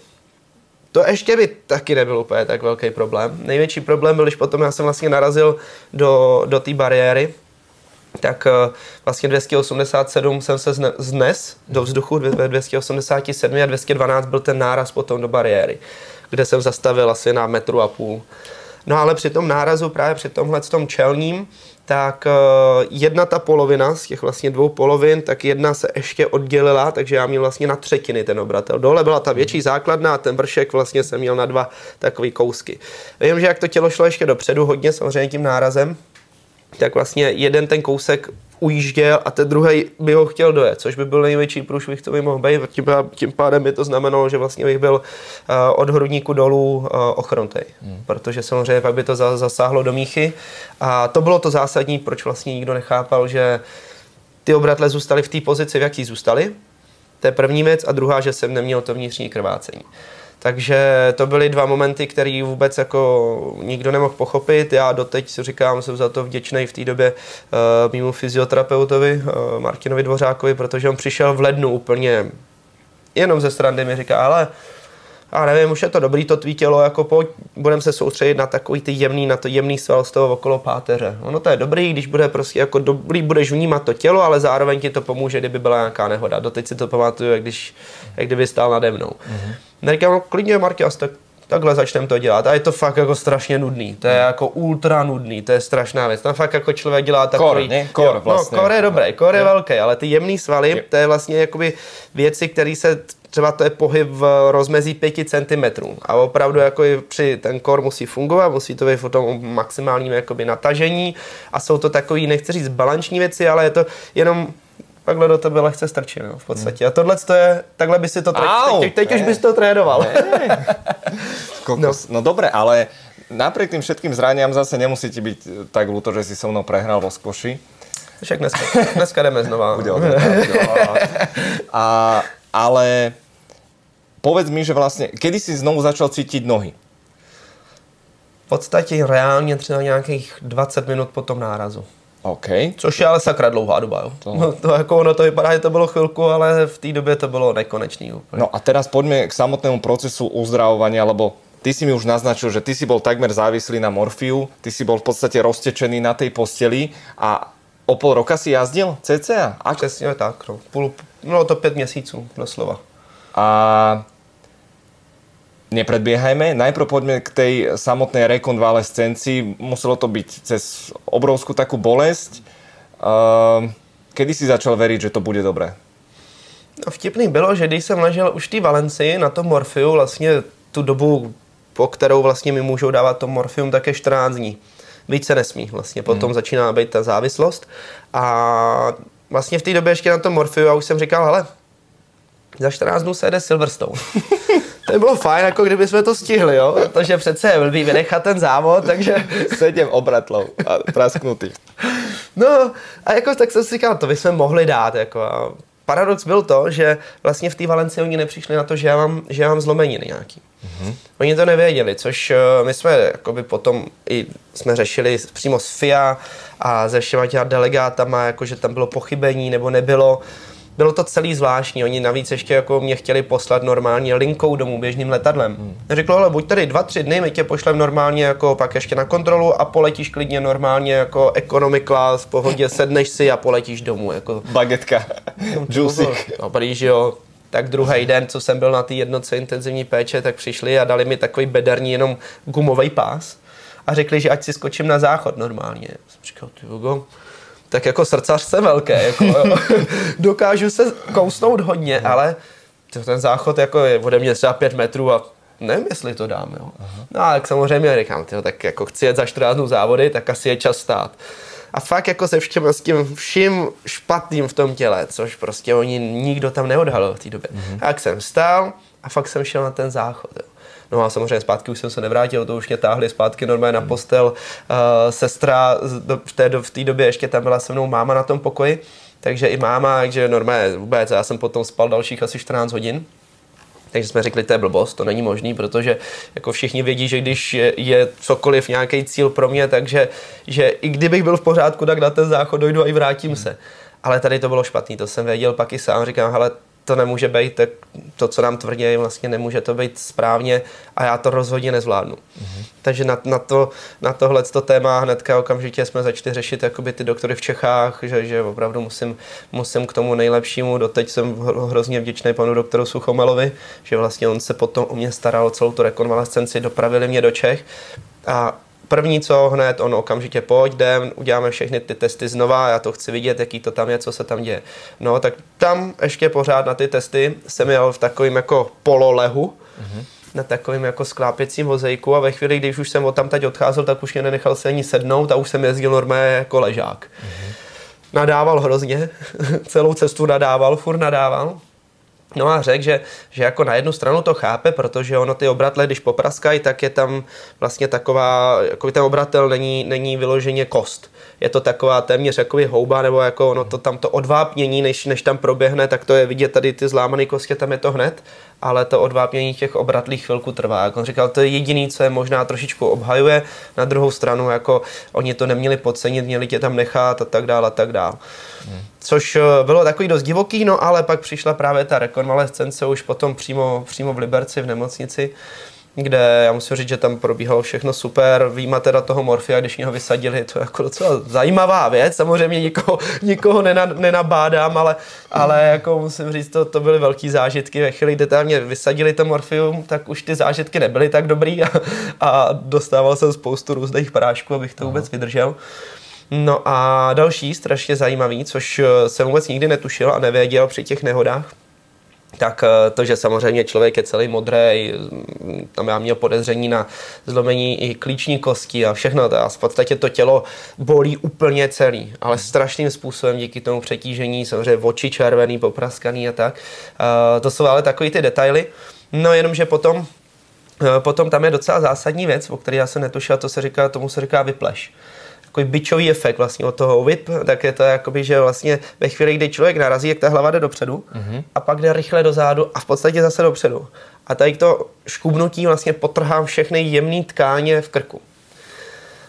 Speaker 2: To ještě by taky nebyl úplně tak velký problém. Největší problém byl, když potom já jsem vlastně narazil do, do té bariéry, tak eh, vlastně 287 jsem se znes do vzduchu, 287 a 212 byl ten náraz potom do bariéry, kde jsem zastavil asi na metru a půl. No ale při tom nárazu, právě při tomhle tom čelním, tak uh, jedna ta polovina z těch vlastně dvou polovin, tak jedna se ještě oddělila, takže já měl vlastně na třetiny ten obratel. Dole byla ta větší základna a ten vršek vlastně jsem měl na dva takové kousky. Vím, že jak to tělo šlo ještě dopředu hodně samozřejmě tím nárazem, tak vlastně jeden ten kousek ujížděl a ten druhý by ho chtěl dojet, což by byl největší průšvih, co by mohl být. Tím, tím pádem by to znamenalo, že vlastně bych byl uh, od hrudníku dolů uh, ochrontej, hmm. protože samozřejmě pak by to za, zasáhlo do míchy a to bylo to zásadní, proč vlastně nikdo nechápal, že ty obratle zůstaly v té pozici, v jaký zůstaly. To je první věc a druhá, že jsem neměl to vnitřní krvácení. Takže to byly dva momenty, které vůbec jako nikdo nemohl pochopit. Já doteď si říkám, jsem za to vděčný v té době uh, mimo fyzioterapeutovi uh, Martinovi Dvořákovi, protože on přišel v lednu úplně jenom ze strany mi říká, ale a nevím, už je to dobrý to tvý tělo, jako pojď, budeme se soustředit na takový ty jemný, na to jemný sval z toho okolo páteře. Ono to je dobrý, když bude prostě jako dobrý, budeš vnímat to tělo, ale zároveň ti to pomůže, kdyby byla nějaká nehoda. Doteď si to pamatuju, jak, když, jak kdyby stál nade mnou. Mm-hmm. Říkám, no, klidně Martias, tak takhle začneme to dělat. A je to fakt jako strašně nudný. To je hmm. jako ultra nudný, to je strašná věc. Tam fakt jako člověk dělá takový...
Speaker 1: Kor, ne? Kor,
Speaker 2: no,
Speaker 1: vlastně.
Speaker 2: No, kor je dobrý, kor je jo. velký, ale ty jemný svaly, jo. to je vlastně jakoby věci, které se třeba to je pohyb v rozmezí 5 cm. A opravdu jako při ten kor musí fungovat, musí to být v tom maximálním jakoby natažení a jsou to takový, nechci říct balanční věci, ale je to jenom takhle do tebe lehce strčí, no, v podstatě. A tohle to je, takhle by si to trénoval. Teď, teď už bys to trénoval.
Speaker 1: no. no dobre, ale napriek tým všetkým zraniam zase nemusí ti byť tak ľúto, že si so mnou prehral vo skoši.
Speaker 2: Však dneska, dneska jdeme znova.
Speaker 1: A, ale povedz mi, že vlastně, kedy si znovu začal cítit nohy?
Speaker 2: V podstatě reálně třeba nějakých 20 minut po tom nárazu.
Speaker 1: OK.
Speaker 2: Což je ale sakra dlouhá doba, jo. To, no, to jako ono to vypadá, že to bylo chvilku, ale v té době to bylo nekonečný úplně.
Speaker 1: No a teraz pojďme k samotnému procesu uzdravovania, lebo ty si mi už naznačil, že ty si bol takmer závislý na morfiu, ty si bol v podstate roztečený na tej posteli a o pol roka si jazdil cca?
Speaker 2: A... Přesně tak, no. Půl, no to pět měsíců, doslova.
Speaker 1: A nepredbiehajme. Najprv poďme k tej samotnej rekonvalescencii. Muselo to byť cez obrovskú takú bolesť. Ehm, kedy si začal veriť, že to bude dobré?
Speaker 2: No, vtipný bylo, že když jsem ležel už v té Valencii na tom morfiu, vlastně tu dobu, po kterou vlastně mi můžou dávat to morfium, tak je 14 dní. Víc se nesmí vlastně, potom hmm. začíná být ta závislost. A vlastně v té době ještě na tom morfiu, já už jsem říkal, hele, za 14 dnů se jede Silverstone. to by bylo fajn, jako kdyby jsme to stihli, jo? Protože přece je blbý vynechat ten závod, takže...
Speaker 1: Sedím obratlou a prasknutý.
Speaker 2: no, a jako tak jsem si říkal, to bychom mohli dát, jako a paradox byl to, že vlastně v té Valencii oni nepřišli na to, že já mám, že já mám zlomeniny nějaký. Mm-hmm. Oni to nevěděli, což uh, my jsme jakoby potom i jsme řešili přímo s FIA a se všema těma delegátama, jako že tam bylo pochybení nebo nebylo bylo to celý zvláštní. Oni navíc ještě jako mě chtěli poslat normálně linkou domů běžným letadlem. Hmm. Řekl, ale buď tady dva, tři dny, my tě pošlem normálně jako pak ještě na kontrolu a poletíš klidně normálně jako economy class, v pohodě sedneš si a poletíš domů. Jako.
Speaker 1: Bagetka, džusik.
Speaker 2: Dobrý, že jo. Tak druhý den, co jsem byl na té jednotce intenzivní péče, tak přišli a dali mi takový bederní jenom gumový pás a řekli, že ať si skočím na záchod normálně. Jsem říkal, ty tak jako srdcař jsem velké, jako, dokážu se kousnout hodně, ale ten záchod jako je ode mě třeba pět metrů a nevím, jestli to dám, jo. No a tak samozřejmě říkám, tyjo, tak jako chci jet za 14 dnů závody, tak asi je čas stát. A fakt jako se všem s tím vším špatným v tom těle, což prostě oni nikdo tam neodhalil v té době. Mm-hmm. A jak jsem stál a fakt jsem šel na ten záchod. Jo. No a samozřejmě zpátky už jsem se nevrátil, to už mě táhli zpátky normálně na postel. Uh, sestra v té, v té době ještě tam byla se mnou máma na tom pokoji, takže i máma, takže normálně vůbec, já jsem potom spal dalších asi 14 hodin. Takže jsme řekli, to je blbost, to není možný, protože jako všichni vědí, že když je, je cokoliv nějaký cíl pro mě, takže že i kdybych byl v pořádku, tak na ten záchod dojdu a i vrátím se. Ale tady to bylo špatný, to jsem věděl pak i sám, říkám, hele, to nemůže být, tak to, co nám tvrdí, vlastně nemůže to být správně a já to rozhodně nezvládnu. Mm-hmm. Takže na, na, to, na tohle to téma hnedka okamžitě jsme začali řešit jakoby ty doktory v Čechách, že, že opravdu musím, musím k tomu nejlepšímu. Doteď jsem hrozně vděčný panu doktoru Suchomelovi, že vlastně on se potom o mě staral celou tu rekonvalescenci, dopravili mě do Čech a První co hned, on okamžitě pojď, jdem, uděláme všechny ty testy znova, já to chci vidět, jaký to tam je, co se tam děje. No tak tam ještě pořád na ty testy jsem jel v takovým jako pololehu, mm-hmm. na takovým jako sklápěcím vozejku a ve chvíli, když už jsem od tam teď odcházel, tak už mě nenechal se ani sednout a už jsem jezdil normálně jako ležák. Mm-hmm. Nadával hrozně, celou cestu nadával, furt nadával. No a řekl, že, že jako na jednu stranu to chápe, protože ono ty obratle, když popraskají, tak je tam vlastně taková, jako ten obratel není, není vyloženě kost. Je to taková téměř jako houba, nebo jako ono to tam to odvápnění, než, než tam proběhne, tak to je vidět tady ty zlámané kostě, tam je to hned, ale to odvápnění těch obratlých chvilku trvá. Jak on říkal, to je jediný, co je možná trošičku obhajuje, na druhou stranu, jako oni to neměli podcenit, měli tě tam nechat a tak dále a tak dále. Hmm. Což eh, bylo takový dost divoký, no ale pak přišla právě ta rekonvalescence už potom přímo, přímo v Liberci v nemocnici, kde já musím říct, že tam probíhalo všechno super, výjima teda toho morfia, když mě ho vysadili, to je jako docela zajímavá věc, samozřejmě nikoho, nikoho nenabádám, ale, ale jako musím říct, to, to byly velký zážitky, ve chvíli, kdy tam mě vysadili to morfium, tak už ty zážitky nebyly tak dobrý a, a dostával jsem spoustu různých prášků, abych to vůbec vydržel. No a další strašně zajímavý, což eh, jsem vůbec nikdy netušil a nevěděl při těch nehodách, tak eh, to, že samozřejmě člověk je celý modrý, tam já měl podezření na zlomení i klíční kosti a všechno, to a v podstatě to tělo bolí úplně celý, ale strašným způsobem díky tomu přetížení, samozřejmě oči červený, popraskaný a tak. Eh, to jsou ale takový ty detaily. No jenom, že potom Potom tam je docela zásadní věc, o které já jsem netušil, to se říká, tomu se říká vypleš takový byčový efekt vlastně od toho whip, tak je to jakoby, že vlastně ve chvíli, kdy člověk narazí, jak ta hlava jde dopředu mm-hmm. a pak jde rychle dozadu a v podstatě zase dopředu. A tady to škubnutí vlastně potrhám všechny jemné tkáně v krku.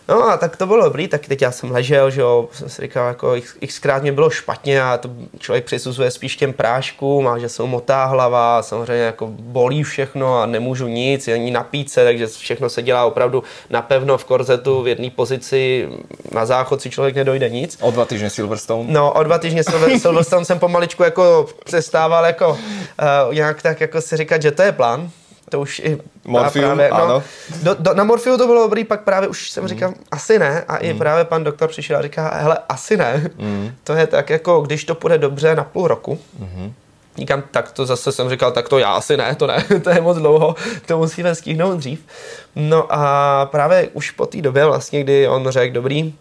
Speaker 2: No a tak to bylo dobrý, tak teď já jsem ležel, že jo, jsem si říkal, jako xkrát mě bylo špatně a to člověk přisuzuje spíš těm práškům a že mu motá hlava, samozřejmě jako bolí všechno a nemůžu nic, ani napít se, takže všechno se dělá opravdu napevno v korzetu v jedné pozici, na záchod si člověk nedojde nic.
Speaker 1: O dva týdny Silverstone?
Speaker 2: No, o dva týdny Silverstone jsem pomaličku jako přestával jako uh, nějak tak jako si říkat, že to je plán, to už i
Speaker 1: Morfium, právě, no, ano.
Speaker 2: Do, do, na Morfiu to bylo dobrý, pak právě už jsem mm. říkal, asi ne. A i mm. právě pan doktor přišel a říká, hele, asi ne. Mm. To je tak jako, když to půjde dobře na půl roku, mm. Říkám, tak to zase jsem říkal, tak to já asi ne, to ne, to je moc dlouho, to musíme stihnout dřív. No a právě už po té době vlastně, kdy on řekl, dobrý,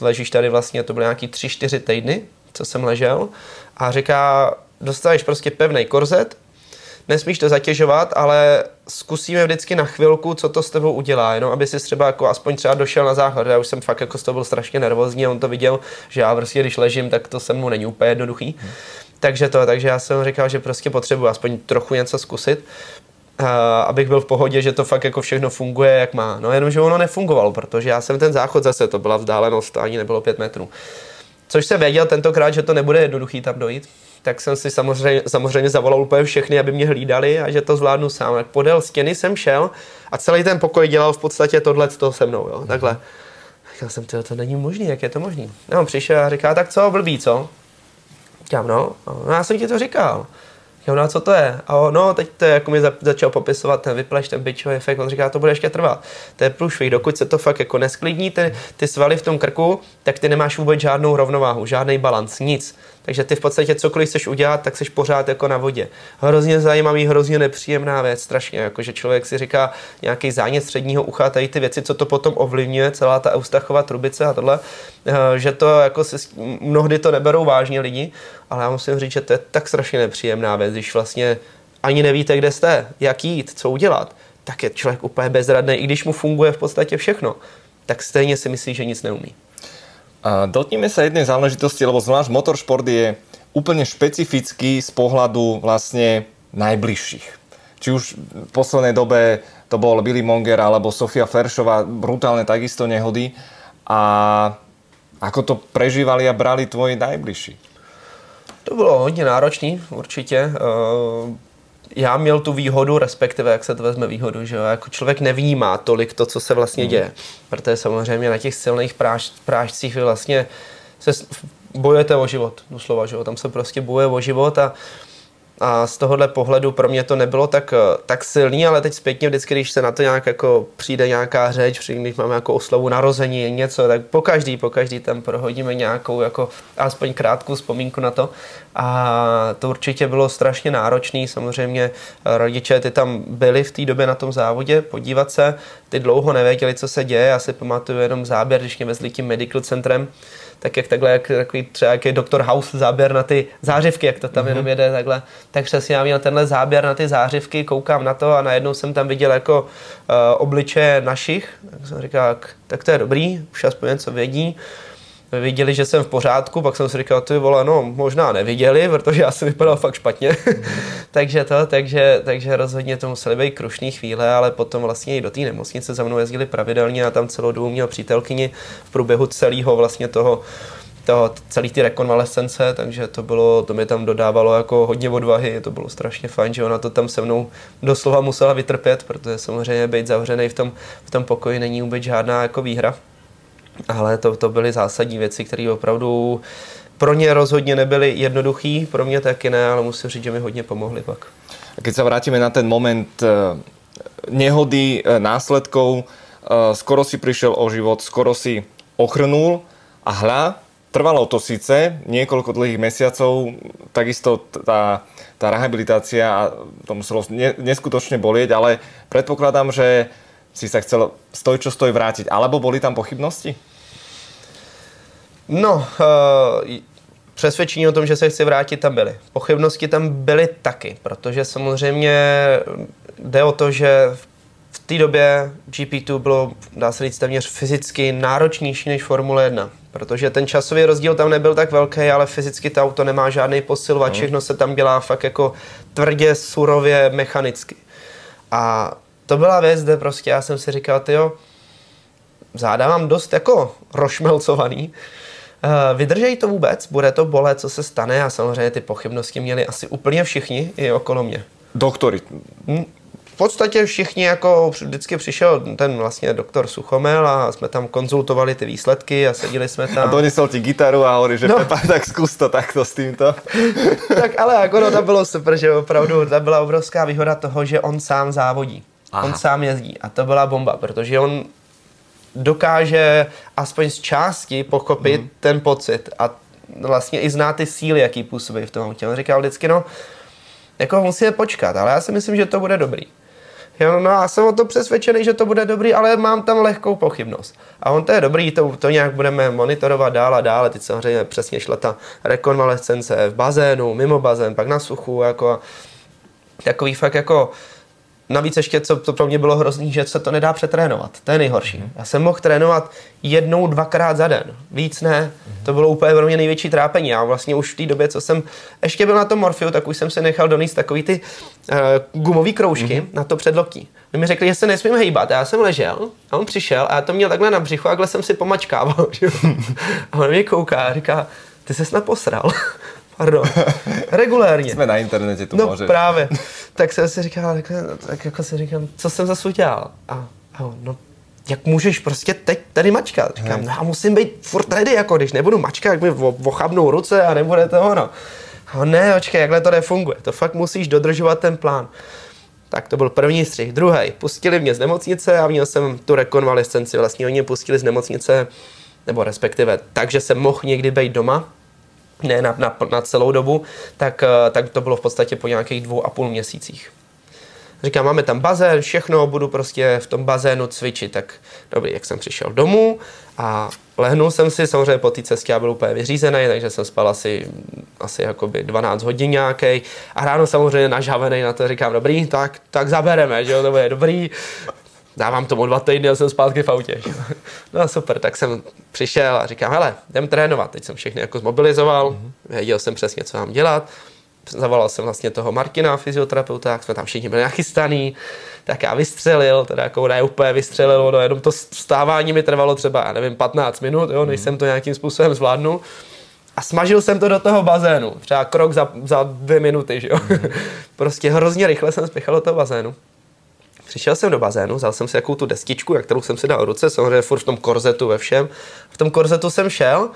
Speaker 2: ležíš tady vlastně, to byly nějaký tři, čtyři týdny, co jsem ležel, a říká, dostaneš prostě pevný korzet, nesmíš to zatěžovat, ale zkusíme vždycky na chvilku, co to s tebou udělá, jenom aby si třeba jako aspoň třeba došel na záchod. Já už jsem fakt jako z toho byl strašně nervózní a on to viděl, že já prostě, když ležím, tak to se mu není úplně jednoduchý. Hmm. Takže to, takže já jsem říkal, že prostě potřebuji aspoň trochu něco zkusit, uh, abych byl v pohodě, že to fakt jako všechno funguje, jak má. No jenom, že ono nefungovalo, protože já jsem ten záchod zase, to byla vzdálenost, ani nebylo pět metrů. Což jsem věděl tentokrát, že to nebude jednoduchý tam dojít, tak jsem si samozřejmě, samozřejmě zavolal úplně všechny, aby mě hlídali a že to zvládnu sám. Jak podél stěny jsem šel a celý ten pokoj dělal v podstatě tohle to se mnou, jo, takhle. Říkal jsem, to, to není možný, jak je to možný? No, on přišel a říká, tak co, blbý, co? Říkám, no, no, já jsem ti to říkal. Jo, no a co to je? A on, no, teď to je, jako mi začal popisovat ten vypleš, ten bičový efekt, on říká, to bude ještě trvat. To je průšvih, dokud se to fakt jako nesklidní, ty, ty svaly v tom krku, tak ty nemáš vůbec žádnou rovnováhu, žádný balans, nic. Takže ty v podstatě cokoliv chceš udělat, tak jsi pořád jako na vodě. Hrozně zajímavý, hrozně nepříjemná věc, strašně, jako že člověk si říká nějaký zánět středního ucha, tady ty věci, co to potom ovlivňuje, celá ta Eustachova trubice a tohle, eh, že to jako si, mnohdy to neberou vážně lidi, ale já musím říct, že to je tak strašně nepříjemná věc, když vlastně ani nevíte, kde jste, jak jít, co udělat, tak je člověk úplně bezradný, i když mu funguje v podstatě všechno, tak stejně si myslí, že nic neumí.
Speaker 1: Dotkneme sa jednej záležitosti, lebo zvlášť motoršport je úplne špecifický z pohľadu vlastne najbližších. Či už v poslednej dobe to bol Billy Monger alebo Sofia Feršová, brutálne takisto nehody. A ako to prežívali a brali tvoji najbližší?
Speaker 2: To bylo hodně náročný, určitě já měl tu výhodu, respektive jak se to vezme výhodu, že jo, jako člověk nevnímá tolik to, co se vlastně hmm. děje. Protože samozřejmě na těch silných práž, prážcích vy vlastně se bojujete o život, doslova, že jo, tam se prostě bojuje o život a a z tohohle pohledu pro mě to nebylo tak, tak silný, ale teď zpětně vždycky, když se na to nějak jako přijde nějaká řeč, když máme jako oslavu narození, něco, tak po každý, po každý tam prohodíme nějakou jako aspoň krátkou vzpomínku na to. A to určitě bylo strašně náročný, samozřejmě rodiče ty tam byli v té době na tom závodě podívat se, ty dlouho nevěděli, co se děje, já si pamatuju jenom záběr, když mě vezli tím medical centrem, tak jak takhle, jak takový třeba jak je Dr. House záběr na ty zářivky, jak to tam mm-hmm. jenom jede takhle, tak přesně já měl tenhle záběr na ty zářivky, koukám na to a najednou jsem tam viděl jako uh, obličeje našich, tak jsem říkal, tak to je dobrý, už aspoň něco vědí viděli, že jsem v pořádku, pak jsem si říkal, ty vole, no možná neviděli, protože já jsem vypadal fakt špatně. takže to, takže, takže rozhodně to museli být krušný chvíle, ale potom vlastně i do té nemocnice za mnou jezdili pravidelně a tam celou dobu měl přítelkyni v průběhu celého vlastně toho toho, celý ty rekonvalescence, takže to bylo, to mi tam dodávalo jako hodně odvahy, to bylo strašně fajn, že ona to tam se mnou doslova musela vytrpět, protože samozřejmě být zavřený v tom, v tom pokoji není vůbec žádná jako výhra ale to, to byly zásadní věci, které opravdu pro ně rozhodně nebyly jednoduchý, pro mě taky ne, ale musím říct, že mi hodně pomohly pak.
Speaker 1: Keď se vrátíme na ten moment eh, nehody, eh, následkov, eh, skoro si přišel o život, skoro si ochrnul a hla, trvalo to sice niekoľko dlhých mesiacov, takisto tá, tá rehabilitácia a to muselo neskutočne bolieť, ale predpokladám, že si sa chcel stoj čo stoj vrátiť, alebo boli tam pochybnosti?
Speaker 2: No, uh, přesvědčení o tom, že se chci vrátit, tam byly. Pochybnosti tam byly taky, protože samozřejmě jde o to, že v té době GP2 bylo, dá se říct, téměř fyzicky náročnější než Formule 1, protože ten časový rozdíl tam nebyl tak velký, ale fyzicky to auto nemá žádný posilovač, všechno se tam dělá fakt jako tvrdě, surově, mechanicky. A to byla věc, kde prostě já jsem si říkal, jo, záda mám dost jako rošmelcovaný, Uh, vydržej to vůbec, bude to bolet, co se stane a samozřejmě ty pochybnosti měli asi úplně všichni i okolo mě.
Speaker 1: Doktory?
Speaker 2: Hm, v podstatě všichni, jako vždycky přišel ten vlastně doktor Suchomel a jsme tam konzultovali ty výsledky a seděli jsme tam.
Speaker 1: A donesl ti gitaru a hovorí, že no. Pepa, tak zkus to takto s tímto.
Speaker 2: tak ale jako no, to bylo super, že opravdu to byla obrovská výhoda toho, že on sám závodí. Aha. On sám jezdí a to byla bomba, protože on dokáže aspoň z části pochopit mm. ten pocit a vlastně i zná ty síly, jaký působí v tom autě. On říkal vždycky, no, jako musíme počkat, ale já si myslím, že to bude dobrý. Jo, no já jsem o to přesvědčený, že to bude dobrý, ale mám tam lehkou pochybnost. A on to je dobrý, to, to nějak budeme monitorovat dál a dál. Teď samozřejmě přesně šla ta rekonvalescence v bazénu, mimo bazén, pak na suchu, jako takový fakt jako navíc ještě, co to pro mě bylo hrozný, že se to nedá přetrénovat. To je nejhorší. Mm. Já jsem mohl trénovat jednou, dvakrát za den. Víc ne. Mm. To bylo úplně pro mě největší trápení. Já vlastně už v té době, co jsem ještě byl na tom Morfiu, tak už jsem se nechal donést takový ty uh, gumový kroužky mm. na to předloktí. My mi řekli, že se nesmím hejbat. Já jsem ležel a on přišel a já to měl takhle na břichu a takhle jsem si pomačkával. a on mě kouká a říká, ty se snad posral. Pardon. Regulérně.
Speaker 1: Jsme na internetě, tu
Speaker 2: no,
Speaker 1: může.
Speaker 2: právě. Tak jsem si říkal, tak, tak jako si říkám, co jsem zase udělal? A, a on, no, jak můžeš prostě teď tady mačkat? Říkám, no já musím být furt ready, jako když nebudu mačkat, jak mi ochabnou ruce a nebude to ono. A ne, očkej, jakhle to nefunguje. To fakt musíš dodržovat ten plán. Tak to byl první střih. Druhý, pustili mě z nemocnice a měl jsem tu rekonvalescenci. Vlastně oni mě pustili z nemocnice, nebo respektive takže jsem mohl někdy být doma, ne na, na, na celou dobu, tak, eh, tak to bylo v podstatě po nějakých dvou a půl měsících. Říkám, máme tam bazén, všechno, budu prostě v tom bazénu cvičit. Tak dobrý, jak jsem přišel domů a lehnul jsem si, samozřejmě po té cestě já byl úplně vyřízený, takže jsem spal asi, asi jakoby 12 hodin nějaký. A ráno samozřejmě nažavený na to říkám, dobrý, tak, tak zabereme, že jo, to bude dobrý dávám tomu dva týdny a jsem zpátky v autě. No super, tak jsem přišel a říkám, hele, jdem trénovat. Teď jsem všechny jako zmobilizoval, mm-hmm. věděl jsem přesně, co mám dělat. Zavolal jsem vlastně toho Martina, fyzioterapeuta, jak jsme tam všichni byli nachystaný, tak já vystřelil, teda jako ne úplně vystřelil, no jenom to stávání mi trvalo třeba, já nevím, 15 minut, jo, než mm-hmm. jsem to nějakým způsobem zvládnul. A smažil jsem to do toho bazénu, třeba krok za, za dvě minuty, že jo. Mm-hmm. prostě hrozně rychle jsem spěchal do toho bazénu. Přišel jsem do bazénu, vzal jsem si jakou tu destičku, jak kterou jsem si dal ruce, samozřejmě furt v tom korzetu ve všem. V tom korzetu jsem šel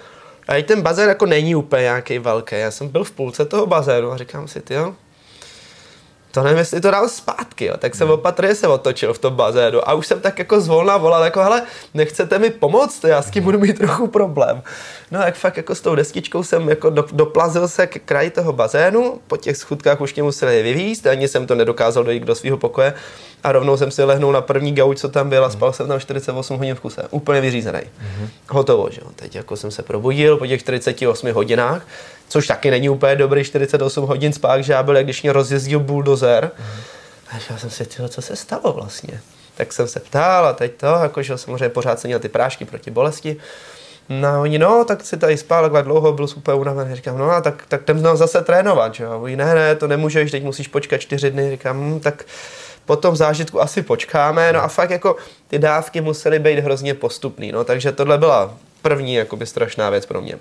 Speaker 2: a i ten bazén jako není úplně nějaký velký. Já jsem byl v půlce toho bazénu a říkám si, jo, to nevím, jestli to dám zpátky, jo. tak jsem opatrně se otočil v tom bazénu a už jsem tak jako zvolna volal, jako hele, nechcete mi pomoct, já s tím budu mít trochu problém. No jak fakt jako s tou destičkou jsem jako do, doplazil se k kraji toho bazénu, po těch schůdkách už mě museli vyvízt, ani jsem to nedokázal dojít do svého pokoje a rovnou jsem si lehnul na první gauč, co tam byl a spal jsem tam 48 hodin v kuse. Úplně vyřízený. Mm-hmm. Hotovo, že jo. Teď jako jsem se probudil po těch 48 hodinách, což taky není úplně dobrý 48 hodin spát, že já byl, jak když mě rozjezdil buldozer. Mm-hmm. A já jsem si tyhle, co se stalo vlastně. Tak jsem se ptal a teď to, jakože samozřejmě pořád jsem měl ty prášky proti bolesti. No oni, no, tak si tady spál takhle dlouho, byl super unavený. Říkám, no a tak, tak jdem zase trénovat, že jo. ne, ne, to nemůžeš, teď musíš počkat čtyři dny. Říkám, hm, tak po tom zážitku asi počkáme, no a fakt jako ty dávky musely být hrozně postupný, no, takže tohle byla první jakoby strašná věc pro mě.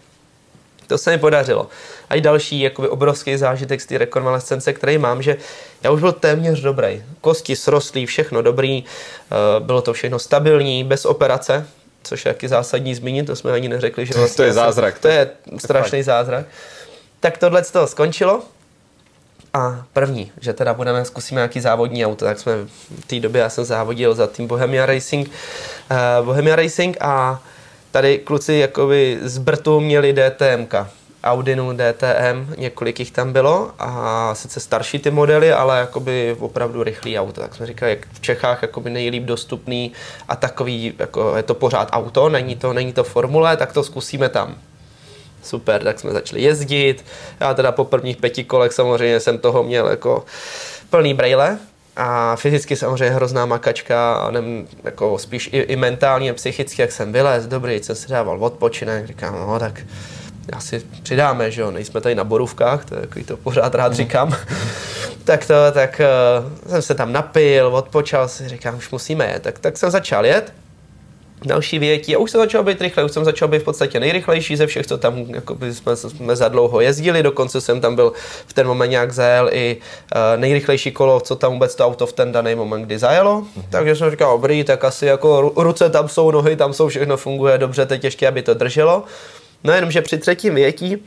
Speaker 2: To se mi podařilo. A i další jakoby obrovský zážitek z té rekonvalescence, který mám, že já už byl téměř dobrý. Kosti srostlý, všechno dobrý, eh, bylo to všechno stabilní, bez operace, což je taky zásadní zmínit, to jsme ani neřekli, že
Speaker 1: vlastně to je zázrak.
Speaker 2: To je strašný zázrak. Tak tohle z toho skončilo a první, že teda budeme, zkusíme nějaký závodní auto, tak jsme v té době, já jsem závodil za tým Bohemia Racing, uh, Bohemia Racing a tady kluci jakoby z Brtu měli DTMK, Audinu DTM, několik jich tam bylo a sice starší ty modely, ale jakoby opravdu rychlý auto. Tak jsme říkali, jak v Čechách jakoby nejlíp dostupný a takový, jako je to pořád auto, není to, není to formule, tak to zkusíme tam. Super, tak jsme začali jezdit. Já teda po prvních pěti kolech samozřejmě jsem toho měl jako plný brejle, a fyzicky samozřejmě hrozná makačka, a nevím, jako spíš i, i mentálně, psychicky, jak jsem vylez, dobrý, jsem si dával odpočinek, říkám, no tak asi přidáme, že jo, nejsme tady na borůvkách, to je takový to pořád rád říkám. tak to, tak uh, jsem se tam napil, odpočal si, říkám, už musíme jet. Tak, tak jsem začal jet další větí a už jsem začal být rychle, už jsem začal být v podstatě nejrychlejší ze všech, co tam jakoby jsme, jsme za dlouho jezdili, dokonce jsem tam byl v ten moment nějak zajel i uh, nejrychlejší kolo, co tam vůbec to auto v ten daný moment, kdy zajelo, mm-hmm. takže jsem říkal, dobrý, tak asi jako ruce tam jsou, nohy tam jsou, všechno funguje dobře, teď ještě, aby to drželo. No jenom, že při třetím větí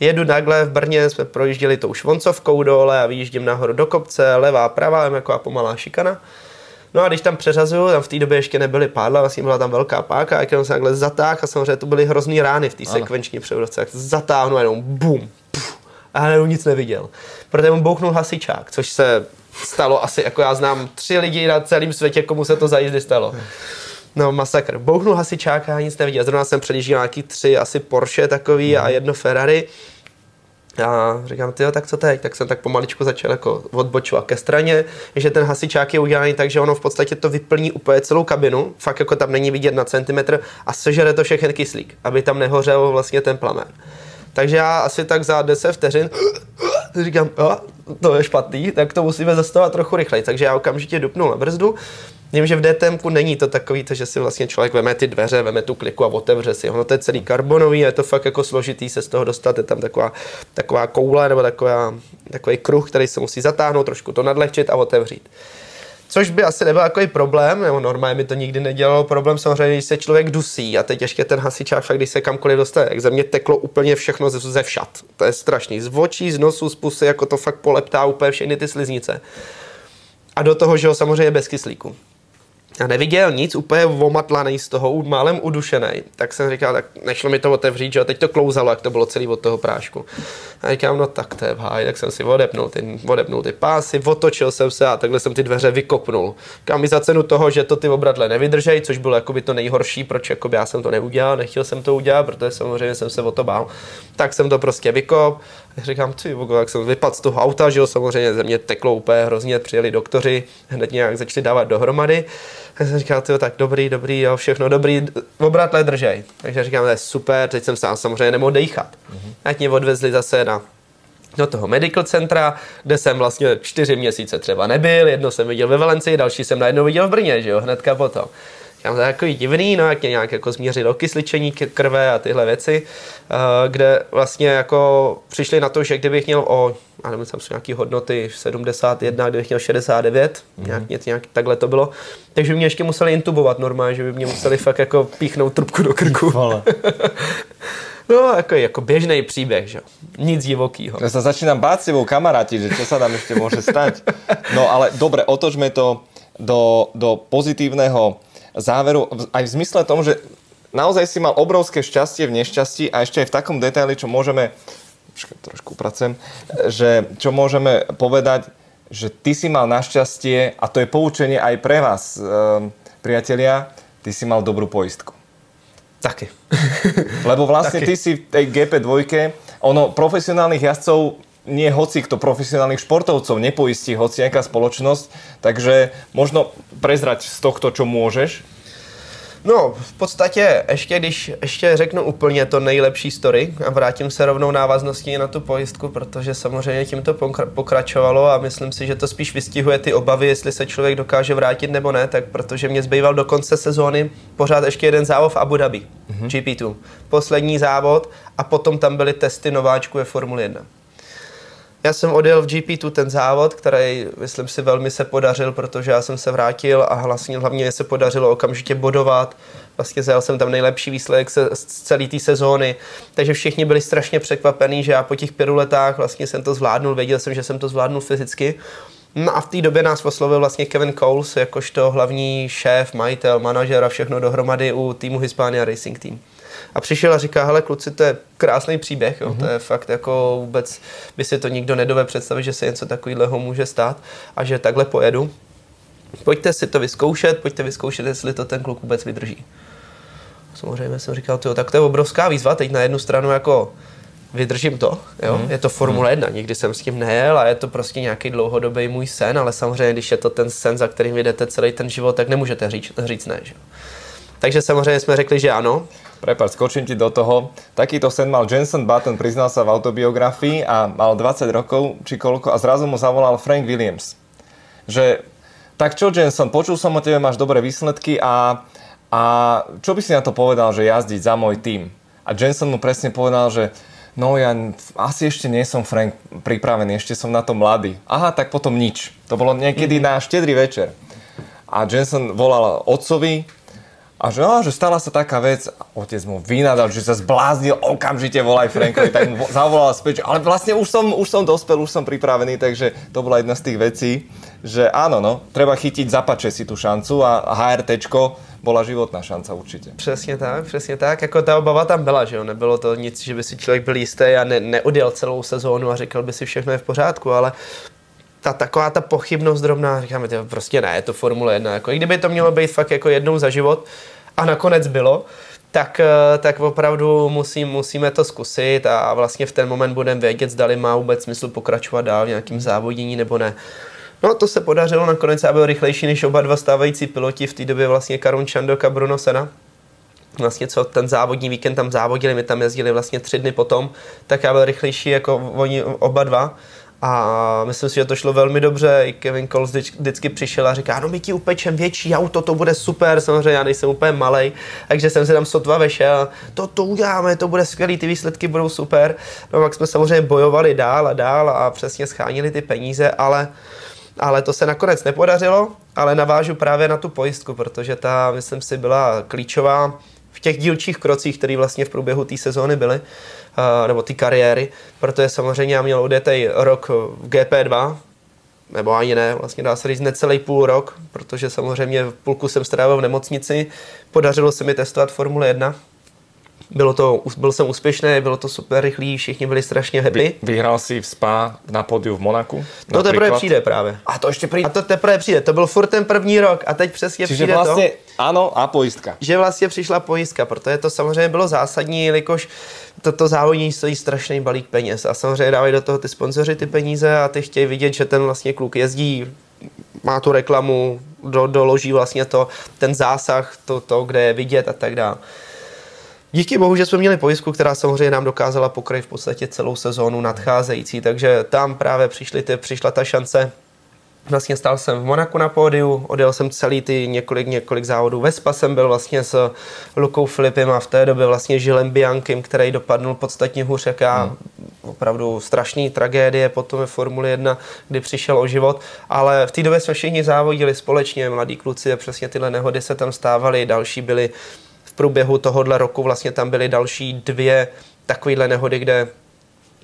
Speaker 2: jedu nagle v Brně, jsme projížděli tou švoncovkou dole a vyjíždím nahoru do kopce, levá, pravá, jako pomalá šikana. No a když tam přeřazuju, tam v té době ještě nebyly pádla, vlastně byla tam velká páka, a když se takhle zatáhl a samozřejmě to byly hrozný rány v té sekvenční převodovce, tak zatáhnu a jenom bum, puf, a já nic neviděl. Protože mu bouchnul hasičák, což se stalo asi, jako já znám tři lidi na celém světě, komu se to za jízdy stalo. No, masakr. Bouchnul hasičák a nic neviděl. Zrovna jsem předjížděl nějaký tři asi Porsche takový mm. a jedno Ferrari. A říkám, ty tak co teď? Tak jsem tak pomaličku začal jako odbočovat ke straně, že ten hasičák je udělaný tak, že ono v podstatě to vyplní úplně celou kabinu, fakt jako tam není vidět na centimetr a sežere to všechny kyslík, aby tam nehořel vlastně ten plamen. Takže já asi tak za 10 vteřin říkám, to je špatný, tak to musíme zastavovat trochu rychleji. Takže já okamžitě dupnul na brzdu. Vím, že v DTM není to takový, to, že si vlastně člověk veme ty dveře, veme tu kliku a otevře si. Ono to je celý karbonový, je to fakt jako složitý se z toho dostat. Je tam taková, taková koule nebo taková, takový kruh, který se musí zatáhnout, trošku to nadlehčit a otevřít. Což by asi nebyl takový problém, nebo normálně mi to nikdy nedělalo problém, samozřejmě, když se člověk dusí a teď ještě ten hasičák, fakt když se kamkoliv dostane, jak ze mě teklo úplně všechno ze, ze všat. To je strašný. Z očí, z nosu, z pusy, jako to fakt poleptá úplně všechny ty sliznice. A do toho, že ho samozřejmě bez kyslíku a neviděl nic, úplně omatlaný z toho, málem udušený, tak jsem říkal, tak nešlo mi to otevřít, že teď to klouzalo, jak to bylo celý od toho prášku. A říkám, no tak to je v tak jsem si odepnul ty, odepnul ty pásy, otočil jsem se a takhle jsem ty dveře vykopnul. Kam mi za cenu toho, že to ty obradle nevydržej, což bylo jakoby to nejhorší, proč jakoby já jsem to neudělal, nechtěl jsem to udělat, protože samozřejmě jsem se o to bál. Tak jsem to prostě vykop, říkám, ty, jak jsem vypadl z toho auta, že jo, samozřejmě ze mě teklo úplně hrozně, přijeli doktoři, hned nějak začali dávat dohromady. Tak jsem říkal, tyjo, tak dobrý, dobrý, jo, všechno dobrý, obratle držej. Takže říkám, to je super, teď jsem sám samozřejmě nemohl dejchat. Mm-hmm. Ať mě odvezli zase na do toho medical centra, kde jsem vlastně čtyři měsíce třeba nebyl, jedno jsem viděl ve Valencii, další jsem najednou viděl v Brně, že jo, hnedka potom. Říkám, to je takový divný, no, jak nějak jako změřit okysličení krve a tyhle věci, uh, kde vlastně jako přišli na to, že kdybych měl o, já nevím, tam jsou nějaké hodnoty 71, kdybych měl 69, mm-hmm. nějak, nějak, takhle to bylo, takže by mě ještě museli intubovat normálně, že by mě museli fakt jako píchnout trubku do krku. No, jako, jako běžný příběh, že Nic divokýho.
Speaker 1: Ja sa začínam báť s kamaráti, že čo sa tam ešte môže stať. No ale dobre, otočme to do, do pozitívneho záveru, aj v zmysle tom, že naozaj si mal obrovské šťastie v nešťastí a ešte aj v takom detaili, čo môžeme, trošku pracujem, že čo môžeme povedať, že ty si mal našťastie, a to je poučenie aj pre vás, um, priatelia, ty si mal dobrú poistku.
Speaker 2: Taky.
Speaker 1: Lebo vlastne Taky. ty si v tej GP2, ono profesionálnych jazdcov nie hoci kto profesionálnych športovcov nepoistí hoci nejaká spoločnosť, takže možno prezrať z tohto, čo môžeš.
Speaker 2: No, v podstatě, ještě když ještě řeknu úplně to nejlepší story a vrátím se rovnou návazností na tu pojistku, protože samozřejmě tím to pokračovalo a myslím si, že to spíš vystihuje ty obavy, jestli se člověk dokáže vrátit nebo ne, tak protože mě zbýval do konce sezóny pořád ještě jeden závod v Abu Dhabi, mm-hmm. GP2. Poslední závod a potom tam byly testy nováčku ve Formule 1. Já jsem odjel v GP2 ten závod, který, myslím si, velmi se podařil, protože já jsem se vrátil a vlastně hlavně se podařilo okamžitě bodovat. Vlastně zajel jsem tam nejlepší výsledek se, z celé té sezóny, takže všichni byli strašně překvapení, že já po těch pěti letách vlastně jsem to zvládnul, věděl jsem, že jsem to zvládnul fyzicky. No a v té době nás oslovil vlastně Kevin Coles, jakožto hlavní šéf, majitel, manažer a všechno dohromady u týmu Hispania Racing Team a přišel a říká, hele kluci, to je krásný příběh, jo, mm-hmm. to je fakt jako vůbec by si to nikdo nedove představit, že se něco takového může stát a že takhle pojedu. Pojďte si to vyzkoušet, pojďte vyzkoušet, jestli to ten kluk vůbec vydrží. Samozřejmě jsem říkal, tyjo, tak to je obrovská výzva, teď na jednu stranu jako vydržím to, jo? Mm. je to Formule 1, nikdy jsem s tím nejel a je to prostě nějaký dlouhodobý můj sen, ale samozřejmě, když je to ten sen, za kterým jdete celý ten život, tak nemůžete říct, říct ne. Že? Takže samozřejmě jsme řekli, že ano.
Speaker 1: Prepáč, skočím ti do toho. Takýto sen mal Jenson Button, priznal sa v autobiografii a mal 20 rokov, či koľko, a zrazu mu zavolal Frank Williams. Že, tak čo Jenson, počul som o tebe, máš dobré výsledky a, a čo by si na to povedal, že jazdiť za môj tým? A Jenson mu presne povedal, že no ja asi ešte nie som Frank pripravený, ešte som na to mladý. Aha, tak potom nič. To bolo niekedy mm-hmm. na štedrý večer. A Jenson volal otcovi, a že, no, že stala sa taká vec, otec mu vynadal, že sa zbláznil, okamžite volaj Frankovi, tak mu zavolal späť, ale vlastne už som, už som dospel, už som pripravený, takže to bola jedna z tých vecí, že áno, no, treba chytiť, zapače si tú šancu a HRTčko bola životná šanca určitě.
Speaker 2: Přesně tak, přesně tak. Jako ta obava tam byla, že jo. Nebylo to nic, že by si člověk byl jistý a ne, neodjel celou sezónu a říkal by si všechno je v pořádku, ale ta taková ta pochybnost drobná, říkáme, to prostě ne, je to Formule 1. Jako, I kdyby to mělo být fakt jako jednou za život a nakonec bylo, tak, eh, tak opravdu musím, musíme to zkusit a vlastně v ten moment budeme vědět, zdali má vůbec smysl pokračovat dál v nějakým závodění nebo ne. No to se podařilo nakonec, a byl rychlejší než oba dva stávající piloti v té době vlastně Karun Čandok a Bruno Sena. Vlastně co ten závodní víkend tam závodili, my tam jezdili vlastně tři dny potom, tak já byl rychlejší jako oni oba dva. A myslím si, že to šlo velmi dobře. I Kevin Cole vždycky přišel a říká, no my ti upečem větší auto, to bude super. Samozřejmě já nejsem úplně malý, takže jsem se tam sotva vešel. To, to uděláme, to bude skvělý, ty výsledky budou super. No pak jsme samozřejmě bojovali dál a dál a přesně schánili ty peníze, ale ale to se nakonec nepodařilo, ale navážu právě na tu pojistku, protože ta, myslím si, byla klíčová v těch dílčích krocích, které vlastně v průběhu té sezóny byly nebo ty kariéry, protože samozřejmě já měl odjetý rok v GP2, nebo ani ne, vlastně dá se říct necelý půl rok, protože samozřejmě v půlku jsem strávil v nemocnici, podařilo se mi testovat Formule 1, bylo to, byl jsem úspěšný, bylo to super rychlý, všichni byli strašně happy. Vy,
Speaker 1: vyhrál si v Spa na podiu v Monaku?
Speaker 2: To teprve přijde právě.
Speaker 1: A to ještě přijde.
Speaker 2: A to teprve přijde, to byl furt ten první rok a teď přesně
Speaker 1: Čiže
Speaker 2: přijde
Speaker 1: vlastně,
Speaker 2: to.
Speaker 1: ano, a pojistka.
Speaker 2: Že vlastně přišla pojistka, protože to samozřejmě bylo zásadní, jelikož toto závodní stojí strašný balík peněz a samozřejmě dávají do toho ty sponzoři ty peníze a ty chtějí vidět, že ten vlastně kluk jezdí, má tu reklamu, do, doloží vlastně to, ten zásah, to, to, kde je vidět a tak dále. Díky bohu, že jsme měli pojistku, která samozřejmě nám dokázala pokryt v podstatě celou sezónu nadcházející, takže tam právě přišly ty, přišla ta šance Vlastně stál jsem v Monaku na pódiu, odjel jsem celý ty několik, několik závodů. Ve Spa jsem byl vlastně s Lukou Filipem a v té době vlastně Žilem Biankem, který dopadnul podstatně hůř, jak já. Hmm. Opravdu strašný tragédie potom ve Formuli 1, kdy přišel o život. Ale v té době jsme všichni závodili společně, mladí kluci a přesně tyhle nehody se tam stávaly. Další byly průběhu tohohle roku, vlastně tam byly další dvě takovéhle nehody, kde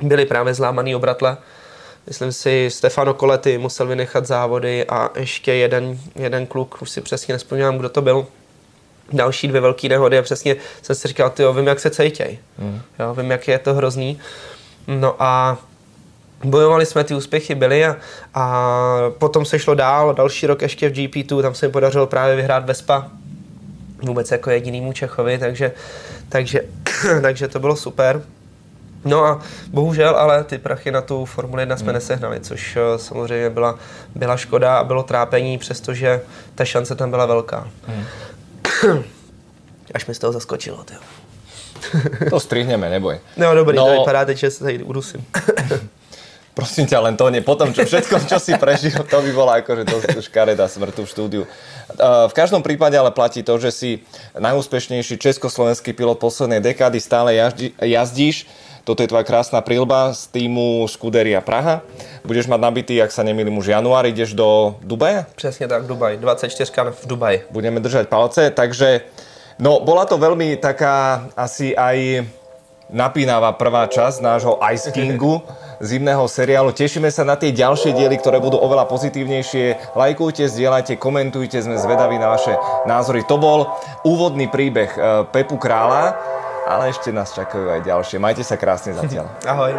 Speaker 2: byly právě zlámaný obratle Myslím si, Stefano Coletti musel vynechat závody a ještě jeden, jeden kluk, už si přesně nespomínám, kdo to byl, další dvě velké nehody a přesně jsem si říkal, ty vím, jak se cítěj. Mm. Jo, vím, jak je to hrozný. No a bojovali jsme, ty úspěchy byly a, a potom se šlo dál, další rok ještě v GP2, tam se mi podařilo právě vyhrát Vespa, vůbec jako jedinýmu Čechovi, takže, takže, takže to bylo super. No a bohužel ale ty prachy na tu Formuli 1 jsme hmm. nesehnali, což eh, samozřejmě byla, byla škoda a bylo trápení, přestože ta šance tam byla velká. Hmm. Až mi z toho zaskočilo. Tyjo.
Speaker 1: to strihneme, neboj.
Speaker 2: No dobrý, no, to vypadá teď, že se tady udusím.
Speaker 1: Prosím ťa, len to nie. Potom, čo všetko, čo si prežil, to by bola akože dosť škaredá smrť v štúdiu. V každom prípade ale platí to, že si najúspešnejší československý pilot poslednej dekády stále jazdí, jazdíš toto je tvoja krásna prílba z týmu Scuderia Praha. Budeš mať nabitý, ak sa nemýlim, už január, ideš do Dubaja?
Speaker 2: Přesně tak, Dubaj, 24 v Dubaji.
Speaker 1: Budeme držať palce, takže no, bola to veľmi taká asi aj napínavá prvá časť nášho Ice Kingu zimného seriálu. Tešíme sa na tie ďalšie diely, ktoré budú oveľa pozitívnejšie. Lajkujte, zdieľajte, komentujte, sme zvedaví na vaše názory. To bol úvodný príbeh eh, Pepu Krála ale ešte nás čakajú aj ďalšie. Majte sa krásne zatiaľ.
Speaker 2: Ahoj.